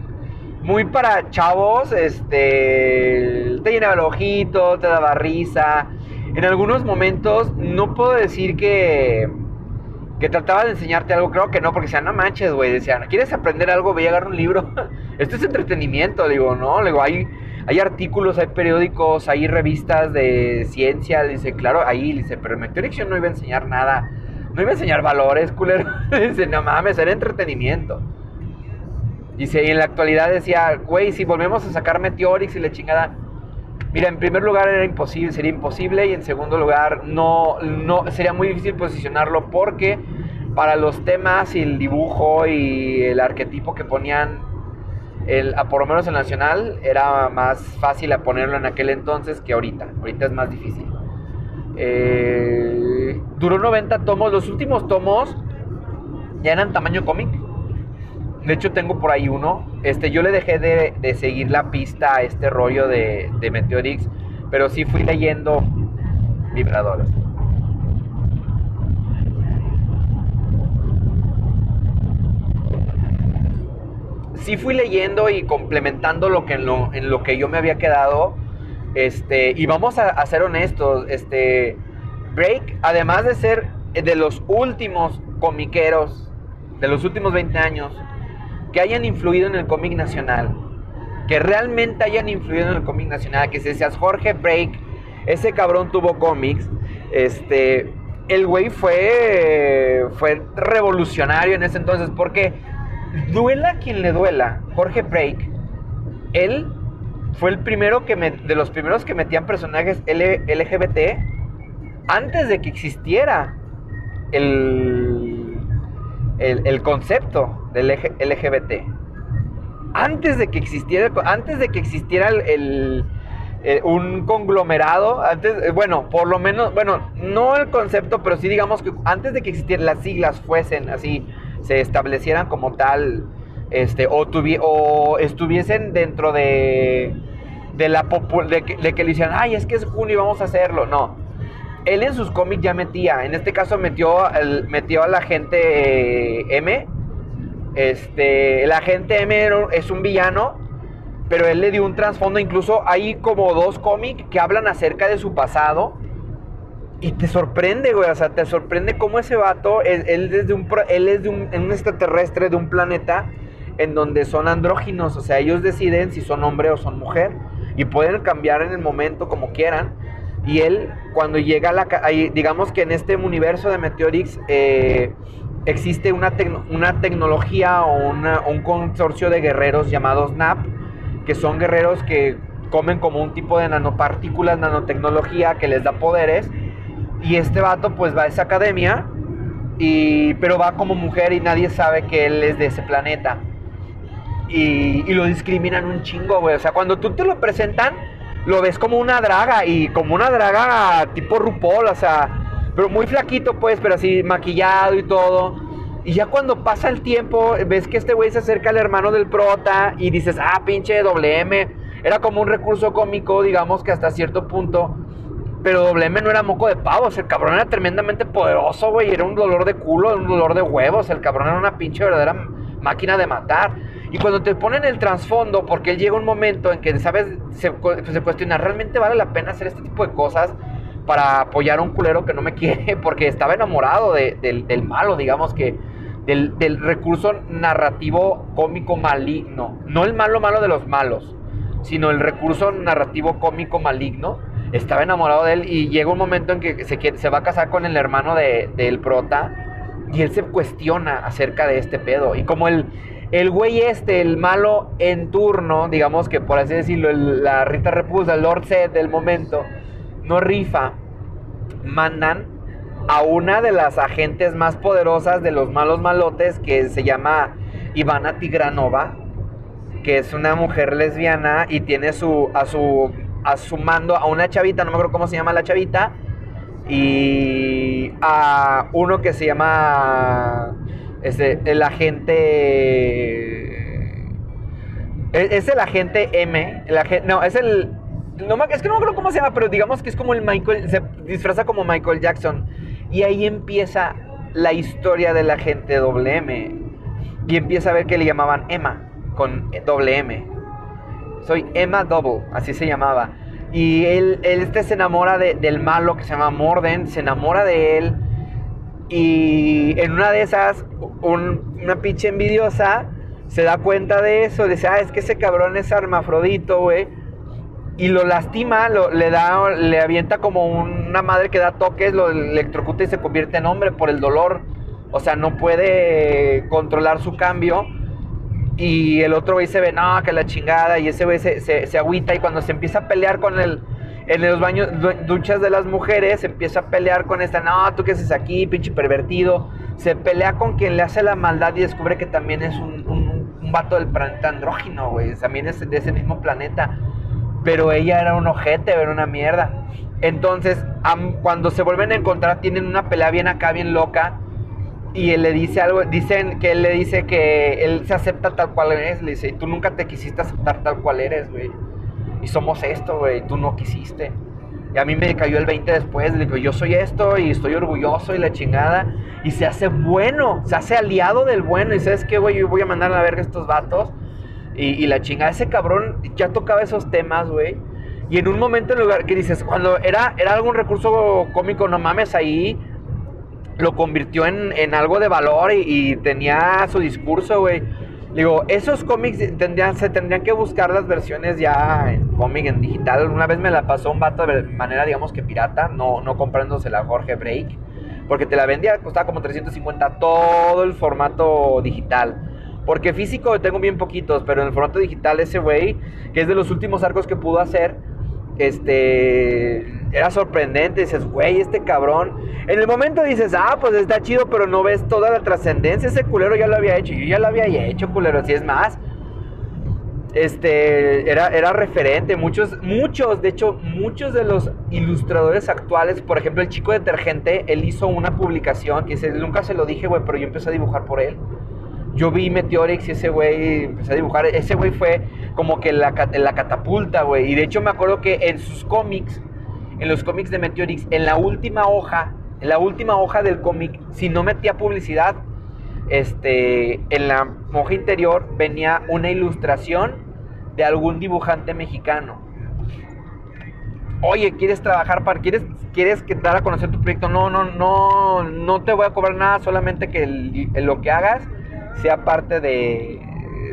muy para chavos, este, te llenaba el ojito, te daba risa. En algunos momentos no puedo decir que, que trataba de enseñarte algo, creo que no, porque decían, no manches, güey, decían, ¿quieres aprender algo? Ve a agarrar un libro. Esto es entretenimiento, digo, no, hay, hay artículos, hay periódicos, hay revistas de ciencia, dice, claro, ahí, dice, pero en Meteoricción no iba a enseñar nada, no iba a enseñar valores, culero. dice, no mames, era entretenimiento. Dice, y en la actualidad decía, güey, si volvemos a sacar Meteorix y la chingada. Mira, en primer lugar era imposible, sería imposible y en segundo lugar no, no sería muy difícil posicionarlo porque para los temas y el dibujo y el arquetipo que ponían, el, por lo menos el nacional, era más fácil a ponerlo en aquel entonces que ahorita. Ahorita es más difícil. Eh, duró 90 tomos. Los últimos tomos ya eran tamaño cómic. De hecho, tengo por ahí uno. Este, yo le dejé de, seguir la pista a este rollo de, de Meteorix, pero sí fui leyendo vibradores. Sí fui leyendo y complementando lo que en lo, en lo que yo me había quedado. Este, y vamos a, a ser honestos, este, Break, además de ser de los últimos comiqueros de los últimos 20 años, que hayan influido en el cómic nacional. que realmente hayan influido en el cómic nacional, que si decías Jorge Break, ese cabrón tuvo cómics, este, el güey fue, fue revolucionario en ese entonces, porque duela quien le duela, Jorge Break, él fue el primero que me, de los primeros que metían personajes LGBT antes de que existiera el, el, concepto del LGBT. Antes de que existiera, antes de que existiera el, un conglomerado, antes, eh, bueno, por lo menos, bueno, no el concepto, pero sí digamos que antes de que existieran las siglas fuesen así, se establecieran como tal, este, o, o estuviesen dentro de, de la de de que le decían, ay, es que es junio y vamos a hacerlo. No, él en sus cómics ya metía, en este caso metió, metió a la gente eh, M. Este, la gente M es un villano, pero él le dio un trasfondo. Incluso hay como dos cómics que hablan acerca de su pasado. Y te sorprende, güey. O sea, te sorprende cómo ese vato, él, desde un, él es de un, un extraterrestre de un planeta en donde son andróginos. O sea, ellos deciden si son hombre o son mujer. Y pueden cambiar en el momento como quieran. Y él, cuando llega a la... digamos que en este universo de Meteorix eh, existe una, una tecnología o, un consorcio de guerreros llamados NAP, que son guerreros que comen como un tipo de nanopartículas, nanotecnología que les da poderes. Y este vato pues va a esa academia, y, pero va como mujer y nadie sabe que él es de ese planeta. Y, y lo discriminan un chingo, güey. O sea, cuando tú te lo presentan lo ves como una draga y como una draga tipo RuPaul, o sea, pero muy flaquito pues, pero así maquillado y todo. Y ya cuando pasa el tiempo, ves que este güey se acerca al hermano del prota y dices, ah, pinche WM. Era como un recurso cómico, digamos que hasta cierto punto. Pero WM no era moco de pavos, el cabrón era tremendamente poderoso, güey. Era un dolor de culo, un dolor de huevos. El cabrón era una pinche verdadera máquina de matar. Y cuando te ponen el trasfondo, porque llega un momento en que, ¿sabes? Se, cuestiona, ¿realmente vale la pena hacer este tipo de cosas para apoyar a un culero que no me quiere? Porque estaba enamorado del, malo, digamos que, del, del, recurso narrativo cómico maligno. No el malo malo de los malos, sino el recurso narrativo cómico maligno. Estaba enamorado de él y llega un momento en que se, se va a casar con el hermano de, del prota y él se cuestiona acerca de este pedo. Y como el el güey este, el malo en turno, digamos que por así decirlo, la Rita Repulsa, el Lord Zed del momento, no rifa, mandan a una de las agentes más poderosas de los malos malotes que se llama Ivana Tigranova, que es una mujer lesbiana y tiene su, a, su, a su mando a una chavita, no me acuerdo cómo se llama la chavita, y a uno que se llama este, el agente. Es, el agente M. El no, es el. Es que no me acuerdo cómo se llama, pero digamos que es como el Michael. Se disfraza como Michael Jackson. Y ahí empieza la historia del agente WM. Y empieza a ver que le llamaban Emma con doble M. Soy Emma Double, así se llamaba. Y él, él este se enamora del malo que se llama Morden, se enamora de él y en una de esas, una pinche envidiosa se da cuenta de eso, dice, ah, es que ese cabrón es hermafrodito, güey. Y lo lastima, le da, le avienta como una madre que da toques, lo electrocuta y se convierte en hombre por el dolor. O sea, no puede controlar su cambio. Y el otro güey se ve, no, que la chingada. Y ese güey se, se, se agüita y cuando se empieza a pelear con el, en los baños, duchas de las mujeres, empieza a pelear con esta, no, tú qué haces aquí, pinche pervertido. Se pelea con quien le hace la maldad y descubre que también es un, un, vato del planeta andrógino, güey. También es de ese mismo planeta. Pero ella era un ojete, era una mierda. Entonces, cuando se vuelven a encontrar, tienen una pelea bien acá, bien loca. Y él le dice algo, dicen que él le dice que él se acepta tal cual eres. Le dice, y tú nunca te quisiste aceptar tal cual eres, güey y somos esto, güey, tú no quisiste. Y a mí me cayó el 20 después, le digo, yo soy esto y estoy orgulloso y la chingada. Y se hace bueno, se hace aliado del bueno. Y sabes qué, güey, yo voy a mandar a la verga a estos vatos. Y, la chingada, ese cabrón ya tocaba esos temas, güey. Y en un momento en lugar que dices, cuando era, era algún recurso cómico, no mames, ahí lo convirtió en, algo de valor y, tenía su discurso, güey. Digo, esos cómics tendrían, se tendrían que buscar las versiones ya en cómic, en digital. Una vez me la pasó un vato de manera, digamos que pirata, no, no comprándose la Jorge Break, porque te la vendía, costaba como 350 todo el formato digital. Porque físico tengo bien poquitos, pero en el formato digital ese güey, que es de los últimos arcos que pudo hacer, este, era sorprendente. Dices, güey, este cabrón. En el momento dices, ah, pues está chido, pero no ves toda la trascendencia. Ese culero ya lo había hecho. Yo ya lo había hecho, culero. Si es más, este, era, era referente. Muchos, muchos, de hecho, muchos de los ilustradores actuales, por ejemplo, el chico detergente, él hizo una publicación que dice, nunca se lo dije, güey, pero yo empecé a dibujar por él yo vi Meteorix y ese güey empecé a dibujar. Ese güey fue como que la, la catapulta, güey. Y de hecho me acuerdo que en sus cómics, en los cómics de Meteorix, en la última hoja, en la última hoja del cómic, si no metía publicidad, este, en la hoja interior venía una ilustración de algún dibujante mexicano. Oye, ¿quieres trabajar para, quieres, quieres que dar a conocer tu proyecto? No, no, no, no te voy a cobrar nada, solamente que lo que hagas sea parte de,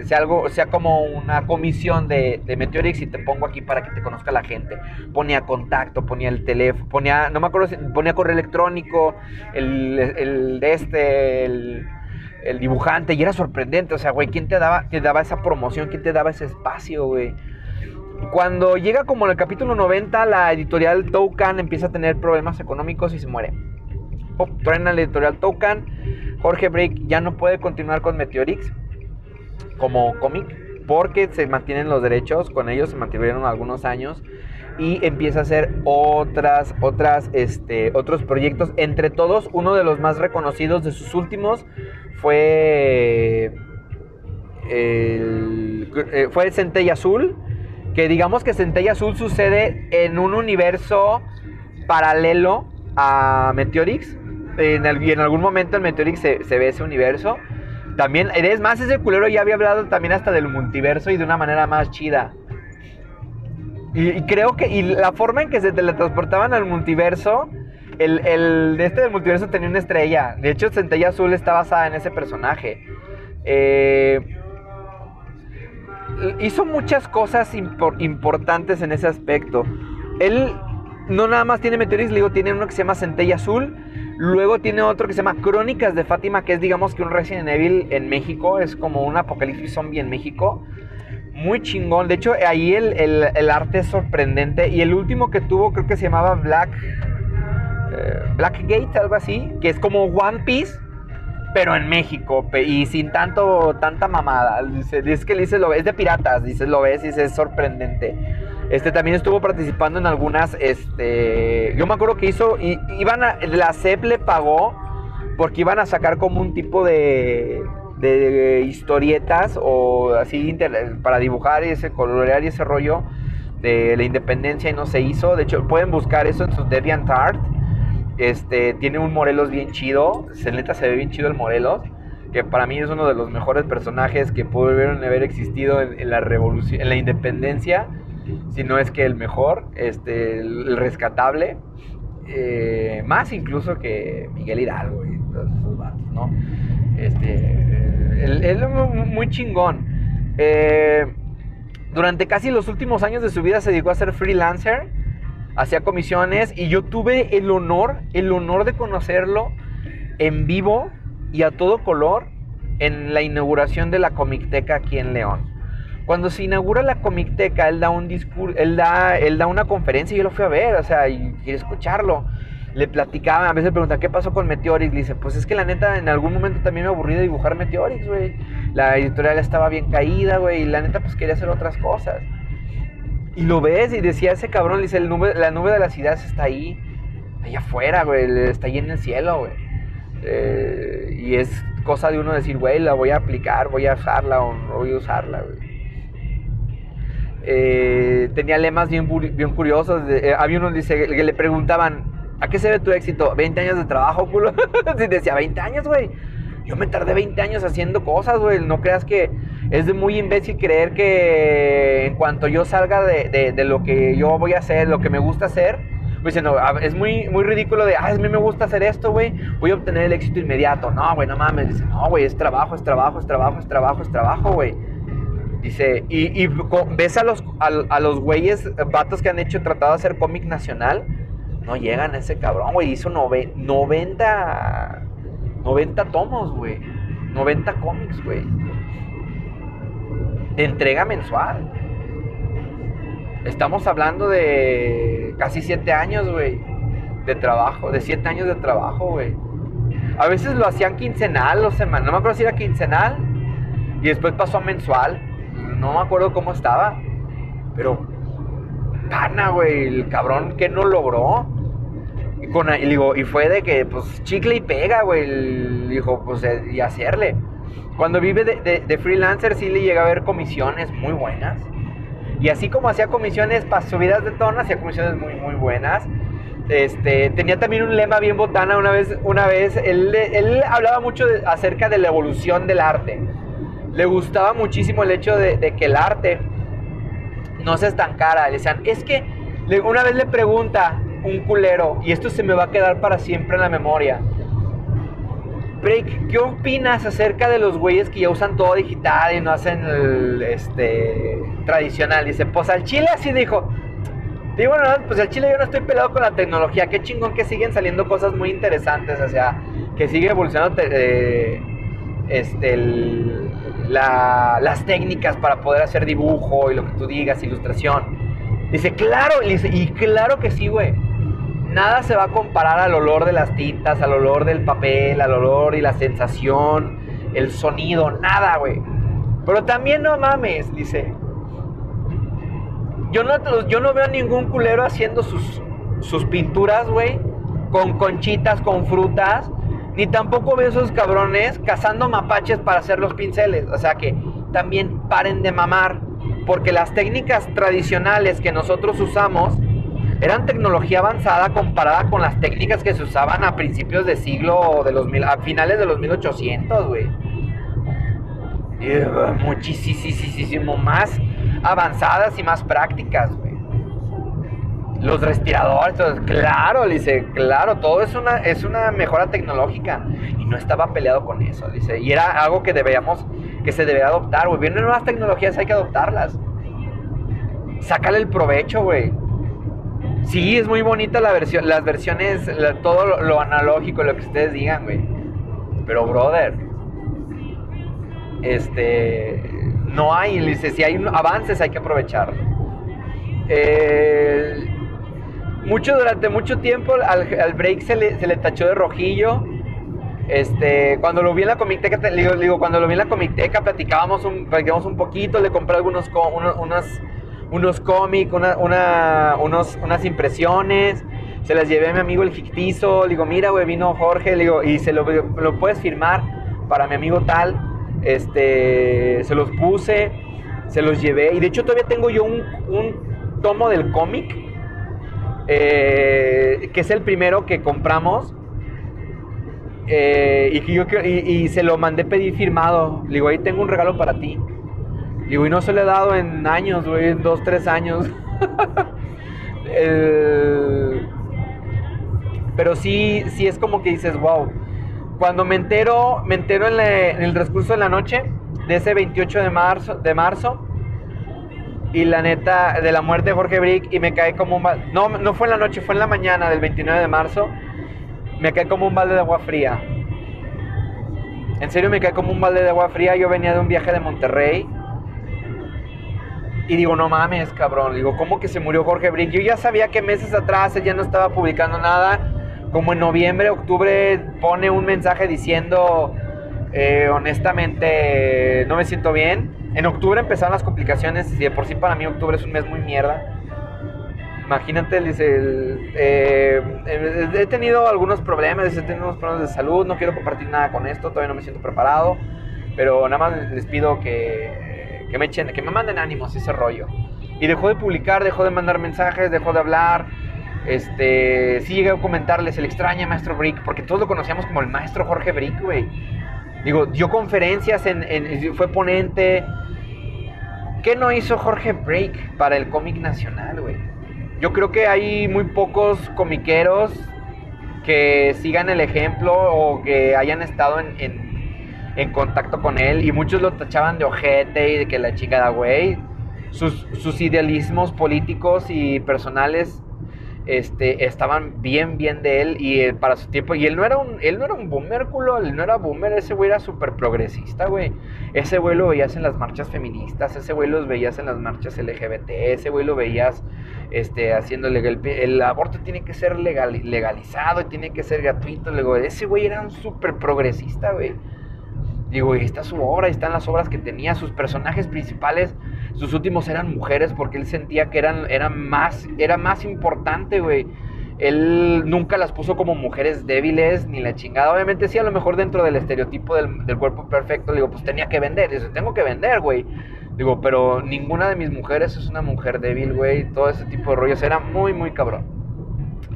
sea algo, sea como una comisión de, de Meteorix y te pongo aquí para que te conozca la gente. Ponía contacto, ponía el teléfono, ponía, no me acuerdo ponía correo electrónico, el, el de este, el, el, dibujante, y era sorprendente, o sea, güey, ¿quién te daba, te daba esa promoción? ¿Quién te daba ese espacio, güey? Cuando llega como en el capítulo 90, la editorial Toucan empieza a tener problemas económicos y se muere. Pop, traen la editorial Toucan Jorge Break ya no puede continuar con Meteorix como cómic porque se mantienen los derechos, con ellos se mantuvieron algunos años y empieza a hacer otras, otras, este, otros proyectos. Entre todos, uno de los más reconocidos de sus últimos fue el, eh, fue Centella Azul, que digamos que Centella Azul sucede en un universo paralelo a Meteorix en, en algún momento en Meteorix se, ve ese universo. También, es más, ese culero ya había hablado también hasta del multiverso y de una manera más chida. Y, creo que y la forma en que se teletransportaban al multiverso, el, el, este del multiverso tenía una estrella. De hecho, Centella Azul está basada en ese personaje. Eh, hizo muchas cosas importantes en ese aspecto. Él no nada más tiene Meteorix, digo, tiene uno que se llama Centella Azul Luego tiene otro que se llama Crónicas de Fátima, que es digamos que un Resident Evil en México, es como un apocalipsis zombie en México. Muy chingón, de hecho ahí el, arte es sorprendente. Y el último que tuvo creo que se llamaba Black, eh, Blackgate, algo así, que es como One Piece, pero en México y sin tanto tanta mamada. Dice, que dice lo es de piratas, dice lo ves y es sorprendente. Este también estuvo participando en algunas, este, yo me acuerdo que hizo, y, iban la CEP le pagó porque iban a sacar como un tipo de, de historietas o así para dibujar y ese colorear y ese rollo de la independencia y no se hizo. De hecho, pueden buscar eso en su DeviantArt. Este, tiene un Morelos bien chido, se neta se ve bien chido el Morelos, que para mí es uno de los mejores personajes que pudieron haber existido en la revolución, en la independencia si no es que el mejor, este, el rescatable, eh, más incluso que Miguel Hidalgo y todos esos vatos, ¿no? Este, es muy chingón. Eh, durante casi los últimos años de su vida se dedicó a ser freelancer, hacía comisiones y yo tuve el honor, el honor de conocerlo en vivo y a todo color en la inauguración de la Comicteca aquí en León. Cuando se inaugura la Comicteca, él da un discurso, él da, él da una conferencia y yo lo fui a ver, o sea, y quiero escucharlo. Le platicaba, a veces pregunta, ¿qué pasó con Meteorix? Le dice, pues es que la neta, en algún momento también me aburrí de dibujar Meteorix, güey. La editorial estaba bien caída, güey, y la neta, pues quería hacer otras cosas. Y lo ves y decía ese cabrón, le dice, la nube de las ideas está ahí, allá afuera, güey, está ahí en el cielo, güey. Eh, y es cosa de uno decir, güey, la voy a aplicar, voy a usarla o no voy a usarla, güey. Eh, tenía lemas bien, bien curiosos. Eh, había uno que le preguntaban, ¿a qué se ve tu éxito? 20 años de trabajo, culo. y decía, 20 años, güey. Yo me tardé 20 años haciendo cosas, güey. No creas que es de muy imbécil creer que en cuanto yo salga de, lo que yo voy a hacer, lo que me gusta hacer, "Ah, es muy, muy ridículo de, ah, a mí me gusta hacer esto, güey, voy a obtener el éxito inmediato. No, güey, no mames. Dice, no, güey, es trabajo, es trabajo, es trabajo, es trabajo, es trabajo, güey. Dice, y, ves a los, a los güeyes, eh, vatos que han hecho, tratado de hacer cómic nacional, no llegan a ese cabrón, güey. Hizo nove- 90, 90 tomos, güey. 90 cómics, güey. De entrega mensual. Estamos hablando de casi 7 años, güey. De trabajo, de 7 años de trabajo, güey. A veces lo hacían quincenal o semanal. No me acuerdo si era quincenal. Y después pasó a mensual. No me acuerdo cómo estaba. Pero, pana, güey. El cabrón que no logró. Y, con, y, digo, y fue de que, pues, chicle y pega, güey. Dijo, pues, eh, y hacerle. Cuando vive de, de- de freelancer, sí le llega a ver comisiones muy buenas. Y así como hacía comisiones para subidas de tono, hacía comisiones muy, muy buenas. Este, tenía también un lema bien botana una vez, una vez él, él hablaba mucho acerca de la evolución del arte. Le gustaba muchísimo el hecho de, que el arte no se estancara. Le decían, es que una vez le pregunta un culero, y esto se me va a quedar para siempre en la memoria. Break, ¿qué opinas acerca de los güeyes que ya usan todo digital y no hacen el este, tradicional? Dice, pues al chile así dijo. Digo, bueno, pues al chile yo no estoy pelado con la tecnología. Qué chingón que siguen saliendo cosas muy interesantes. O sea, que sigue evolucionando eh, este, el- la- las técnicas para poder hacer dibujo y lo que tú digas, ilustración. Dice, claro, y dice, y claro que sí, güey. Nada se va a comparar al olor de las tintas, al olor del papel, al olor y la sensación, el sonido, nada, güey. Pero también no mames, dice. Yo no, yo no veo ningún culero haciendo sus, sus pinturas, güey, con conchitas, con frutas, ni tampoco veo esos cabrones cazando mapaches para hacer los pinceles. O sea que también paren de mamar, porque las técnicas tradicionales que nosotros usamos eran tecnología avanzada comparada con las técnicas que se usaban a principios de siglo, de los mil, a finales de los 1800, güey. Muchísimo más avanzadas y más prácticas, güey. Los respiradores, claro, dice, claro, todo es una, es una mejora tecnológica. Y no estaba peleado con eso, dice. Y era algo que debíamos, que se debía adoptar, güey. Vienen nuevas tecnologías, hay que adoptarlas. Sácale el provecho, güey. Sí, es muy bonita la versión, las versiones, todo lo, analógico, lo que ustedes digan, güey. Pero, brother, este, no hay, dice, si hay avances hay que aprovecharlo. Eh, mucho, durante mucho tiempo al, al break se le, se le tachó de rojillo. Este, cuando lo vi en la comiteca, te- digo, digo, cuando lo vi en la comiteca platicábamos un, un poquito, le compré algunos, unos, unas, unos cómics, una, una- unos, unas impresiones, se las llevé a mi amigo el fictizo, le digo, mira, güey, vino Jorge, digo, y se lo, lo puedes firmar para mi amigo tal, este, se los puse, se los llevé, y de hecho todavía tengo yo un, un tomo del cómic, eh, que es el primero que compramos, eh, y, yo, y, se lo mandé pedir firmado. Le digo, ahí tengo un regalo para ti. Digo, y no se lo he dado en años, güey, en dos, tres años. Pero sí, sí es como que dices, wow. Cuando me entero, me entero en el transcurso de la noche de ese 28 de marzo, de marzo y la neta, de la muerte de Jorge Brick, y me cae como un balde. No, no fue en la noche, fue en la mañana del 29 de marzo. Me cae como un balde de agua fría. En serio, me cae como un balde de agua fría. Yo venía de un viaje de Monterrey. Y digo, no mames, cabrón. Digo, ¿cómo que se murió Jorge Brick? Yo ya sabía que meses atrás él ya no estaba publicando nada. Como en noviembre, octubre, pone un mensaje diciendo, eh, honestamente, no me siento bien. En octubre empezaron las complicaciones. Y de por sí para mí octubre es un mes muy mierda. Imagínate, el, eh, eh, he tenido algunos problemas, he tenido unos problemas de salud, no quiero compartir nada con esto, todavía no me siento preparado, pero nada más les pido que, que me echen, que me manden ánimos ese rollo. Y dejó de publicar, dejó de mandar mensajes, dejó de hablar. Este, sí llegué a comentarles el extraña maestro Brick, porque todos lo conocíamos como el maestro Jorge Brick, güey. Digo, dio conferencias, en, en- fue ponente. ¿Qué no hizo Jorge Brick para el cómic nacional, güey? yo creo que hay muy pocos comiqueros que sigan el ejemplo o que hayan estado en, contacto con él y muchos lo tachaban de ojete y de que la chica da güey. Sus, sus idealismos políticos y personales este, estaban bien, bien de él y eh, para su tiempo. Y él no era un, él no era un boomer, culo, él no era boomer, ese güey era súper progresista, güey. Ese güey lo veías en las marchas feministas, ese güey lo veías en las marchas LGBT, ese güey lo veías este, haciendo legal. El aborto tiene que ser legal, legalizado y tiene que ser gratuito. Luego, ese güey era un súper progresista, güey. Digo, ahí está su obra, ahí están las obras que tenía, sus personajes principales, sus últimos eran mujeres porque él sentía que eran, eran más, era más importante, güey. Él nunca las puso como mujeres débiles ni la chingada. Obviamente sí, a lo mejor dentro del estereotipo del, cuerpo perfecto, digo, pues tenía que vender. Dice, tengo que vender, güey. Digo, pero ninguna de mis mujeres es una mujer débil, güey. Todo ese tipo de rollos. Era muy, muy cabrón.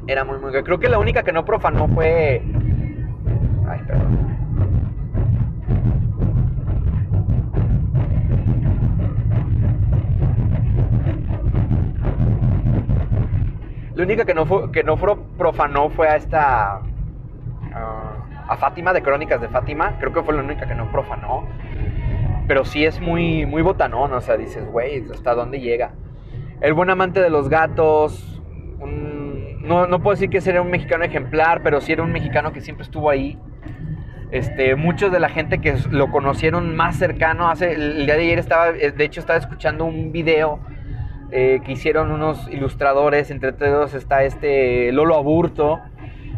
Era muy, muy... Creo que la única que no profanó fue... Ay, perdón. La única que no, fue, que no profanó fue a esta. a Fátima, de Crónicas de Fátima. Creo que fue la única que no profanó. Pero sí es muy, muy botanón. O sea, dices, güey, ¿hasta dónde llega? El buen amante de los gatos. no, no puedo decir que sería un mexicano ejemplar, pero sí era un mexicano que siempre estuvo ahí. Este, muchos de la gente que lo conocieron más cercano, hace, el día de ayer estaba, de hecho estaba escuchando un video eh, que hicieron unos ilustradores, entre todos está este Lolo Aburto,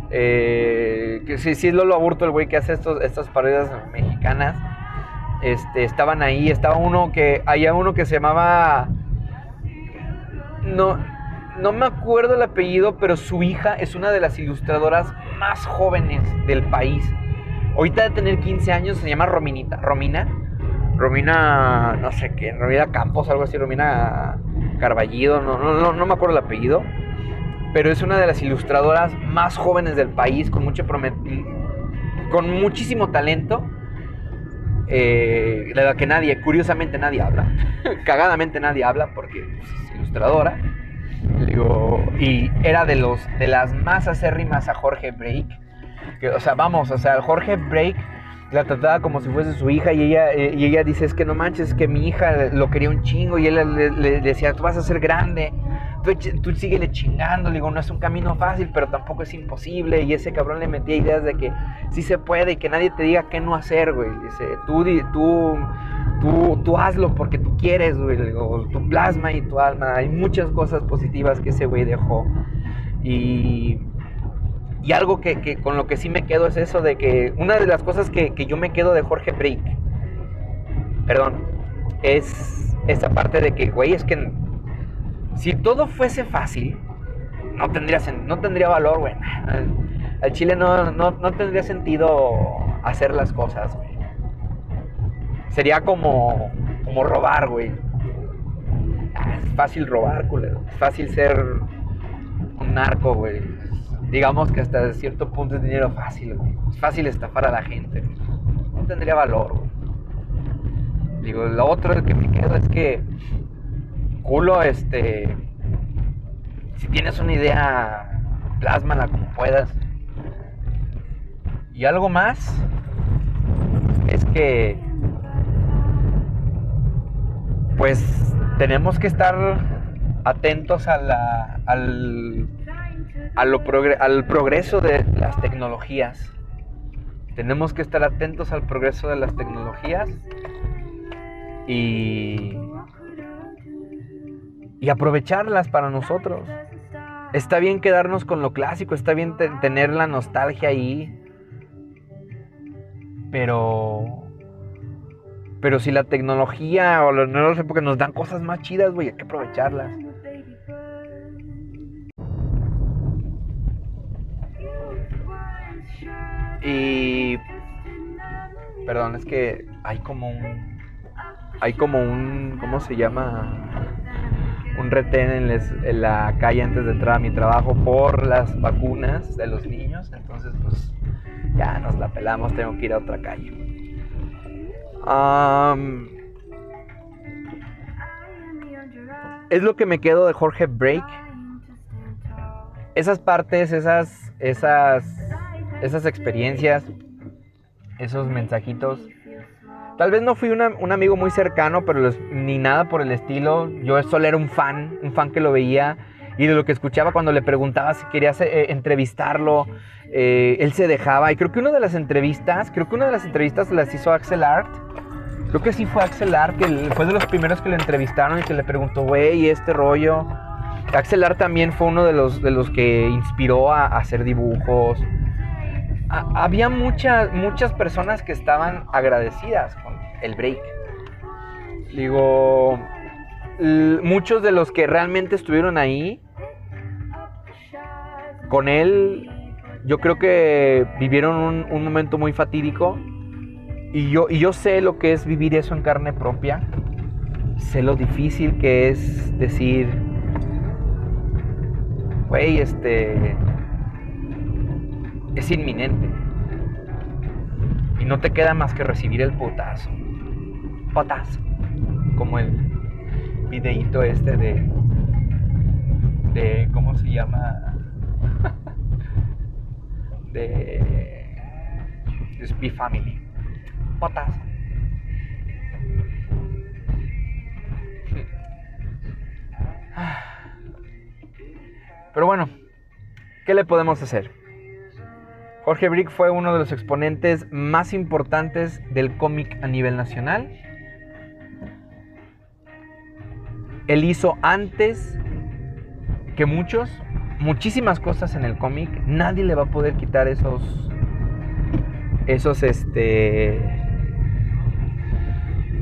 eh, que sí, sí es Lolo Aburto el güey que hace estos, estas paredes mexicanas, este, estaban ahí, estaba uno que, había uno que se llamaba, no, no me acuerdo el apellido, pero su hija es una de las ilustradoras más jóvenes del país. Ahorita de tener 15 años se llama Rominita, Romina, Romina, no sé qué, Romina Campos, algo así, Romina Carballido, no, no, no, me acuerdo el apellido, pero es una de las ilustradoras más jóvenes del país, con, mucho con muchísimo talento, eh, de la que nadie, curiosamente nadie habla, cagadamente nadie habla porque pues, es ilustradora. y era de, los, de las más acérrimas a Jorge Break. O sea, vamos, o sea, Jorge Break la trataba como si fuese su hija y ella, eh, y ella dice, es que no manches, que mi hija lo quería un chingo y él le, decía, tú vas a ser grande, tú, tú síguele chingando, le digo, no es un camino fácil, pero tampoco es imposible y ese cabrón le metía ideas de que sí se puede y que nadie te diga qué no hacer, güey, dice, tú, tú, tú, tú hazlo porque tú quieres, güey, tu plasma y tu alma, hay muchas cosas positivas que ese güey dejó. Y y algo que, con lo que sí me quedo es eso de que una de las cosas que, yo me quedo de Jorge Break, perdón, es esa parte de que, güey, es que si todo fuese fácil, no tendría, no tendría valor, güey. Al, Chile no, no, tendría sentido hacer las cosas, güey. Sería como, como robar, güey. Ah, es fácil robar, culero. Es fácil ser un narco, güey digamos que hasta cierto punto es dinero fácil. Es fácil estafar a la gente. No tendría valor, güey. Digo, lo otro que me queda es que, culo, este, si tienes una idea, plásmala como puedas. Y algo más es que, pues, tenemos que estar atentos a la, al al progreso de las tecnologías. Tenemos que estar atentos al progreso de las tecnologías y, y aprovecharlas para nosotros. Está bien quedarnos con lo clásico, está bien tener la nostalgia ahí, pero pero si la tecnología o las nuevas épocas nos dan cosas más chidas, güey, hay que aprovecharlas. Y. Perdón, es que hay como un. Hay como un. ¿Cómo se llama? Un retén en, la calle antes de entrar a mi trabajo por las vacunas de los niños. Entonces, pues. Ya nos la pelamos, tengo que ir a otra calle. es lo que me quedo de Jorge Break. esas partes, esas, esas, esas experiencias, esos mensajitos. Tal vez no fui un amigo muy cercano, pero ni nada por el estilo. Yo solo era un fan, un fan que lo veía y de lo que escuchaba cuando le preguntaba si quería eh, entrevistarlo, eh, él se dejaba. Y creo que una de las entrevistas, creo que una de las entrevistas las hizo Axel Art. Creo que sí fue Axel Art, que fue de los primeros que le entrevistaron y que le preguntó, güey, este rollo. Axel Art también fue uno de los, de los que inspiró a, hacer dibujos. Había muchas, muchas personas que estaban agradecidas con el break. Digo, muchos de los que realmente estuvieron ahí con él, yo creo que vivieron un, momento muy fatídico. Y yo, y yo sé lo que es vivir eso en carne propia. Sé lo difícil que es decir, güey, este, es inminente. Y no te queda más que recibir el potazo. Potazo. Como el videíto este de, de, ¿cómo se llama? de, de Spy Family. Potazo. Pero bueno, ¿qué le podemos hacer? Jorge Brick fue uno de los exponentes más importantes del cómic a nivel nacional. Él hizo antes que muchos muchísimas cosas en el cómic. Nadie le va a poder quitar esos esos este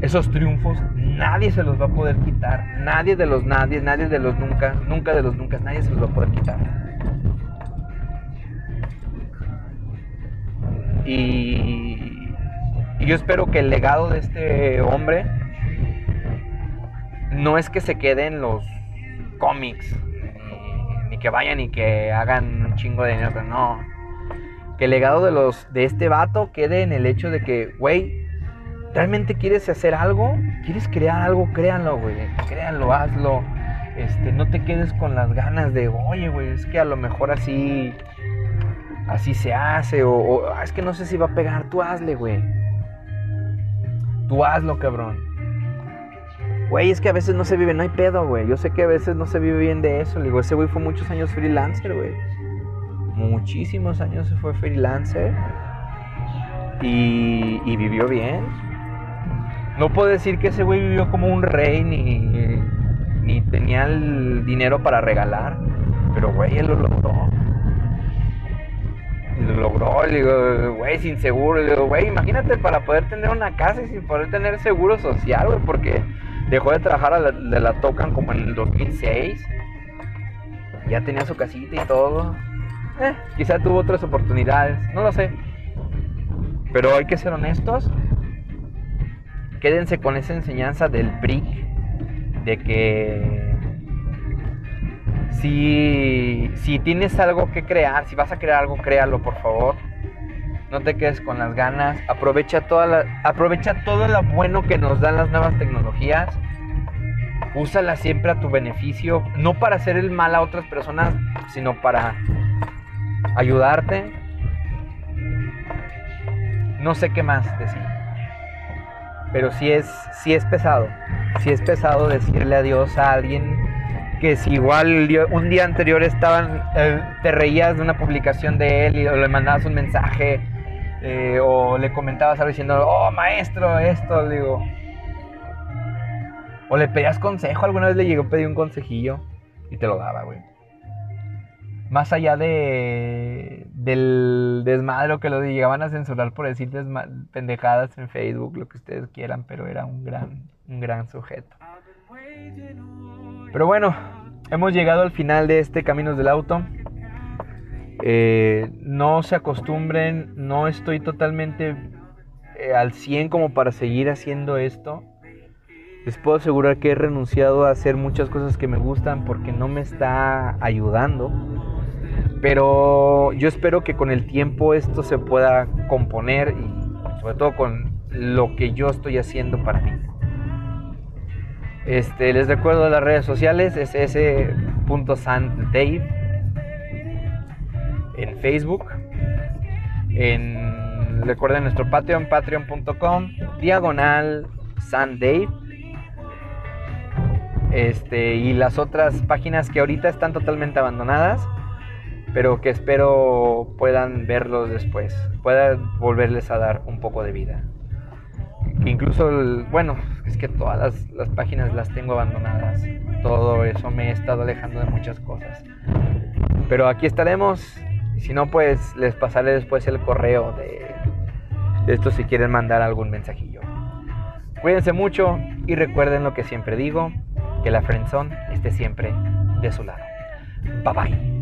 esos triunfos, nadie se los va a poder quitar. Nadie de los nadie, nadie de los nunca, nunca de los nunca, nadie se los va a poder quitar. Y, y yo espero que el legado de este hombre no es que se quede en los cómics, ni, que vayan y que hagan un chingo de dinero, no. Que el legado de, los, de este vato quede en el hecho de que, güey, ¿realmente quieres hacer algo? ¿Quieres crear algo? Créanlo, güey. Créanlo, hazlo. Este, no te quedes con las ganas de, oye, güey, es que a lo mejor así, así se hace, o, ah, es que no sé si va a pegar, tú hazle, güey. Tú hazlo, cabrón. Güey, es que a veces no se vive, no hay pedo, güey. Yo sé que a veces no se vive bien de eso. Le ese güey fue muchos años freelancer, güey. Muchísimos años se fue freelancer. Y, y vivió bien. No puedo decir que ese güey vivió como un rey ni, ni tenía el dinero para regalar. Pero, güey, él lo logró. Lo logró, le güey, sin seguro. Le digo, güey, imagínate para poder tener una casa y sin poder tener seguro social, güey, porque Dejó de trabajar de la Tocan como en el 2006. Ya tenía su casita y todo. Eh, quizá tuvo otras oportunidades, no lo sé. Pero hay que ser honestos. Quédense con esa enseñanza del brick de que si, si tienes algo que crear, si vas a crear algo, créalo por favor no te quedes con las ganas, aprovecha, toda la, aprovecha todo lo bueno que nos dan las nuevas tecnologías, úsala siempre a tu beneficio, no para hacer el mal a otras personas, sino para ayudarte. No sé qué más decir. Pero sí es, sí es pesado. Sí es pesado decirle adiós a alguien que si igual un día anterior estaban, eh, te reías de una publicación de él y le mandabas un mensaje eh, o le comentabas algo diciendo, oh maestro, esto, digo. O le pedías consejo, alguna vez le llegó a un consejillo y te lo daba, güey. Más allá de del desmadre que lo llegaban a censurar por decir pendejadas en Facebook, lo que ustedes quieran, pero era un gran, un gran sujeto. Pero bueno, hemos llegado al final de este Caminos del Auto. Eh, no se acostumbren, no estoy totalmente eh, al 100 como para seguir haciendo esto. Les puedo asegurar que he renunciado a hacer muchas cosas que me gustan porque no me está ayudando. Pero yo espero que con el tiempo esto se pueda componer y sobre todo con lo que yo estoy haciendo para mí. Este, les recuerdo las redes sociales, es en Facebook. En, recuerden nuestro Patreon, patreon.com, diagonal Dave Este, y las otras páginas que ahorita están totalmente abandonadas, pero que espero puedan verlos después, puedan volverles a dar un poco de vida. Incluso, bueno, es que todas las, páginas las tengo abandonadas. Todo eso me he estado alejando de muchas cosas. Pero aquí estaremos. Si no, pues les pasaré después el correo de, de esto si quieren mandar algún mensajillo. Cuídense mucho y recuerden lo que siempre digo, que la friendzone esté siempre de su lado. Bye bye.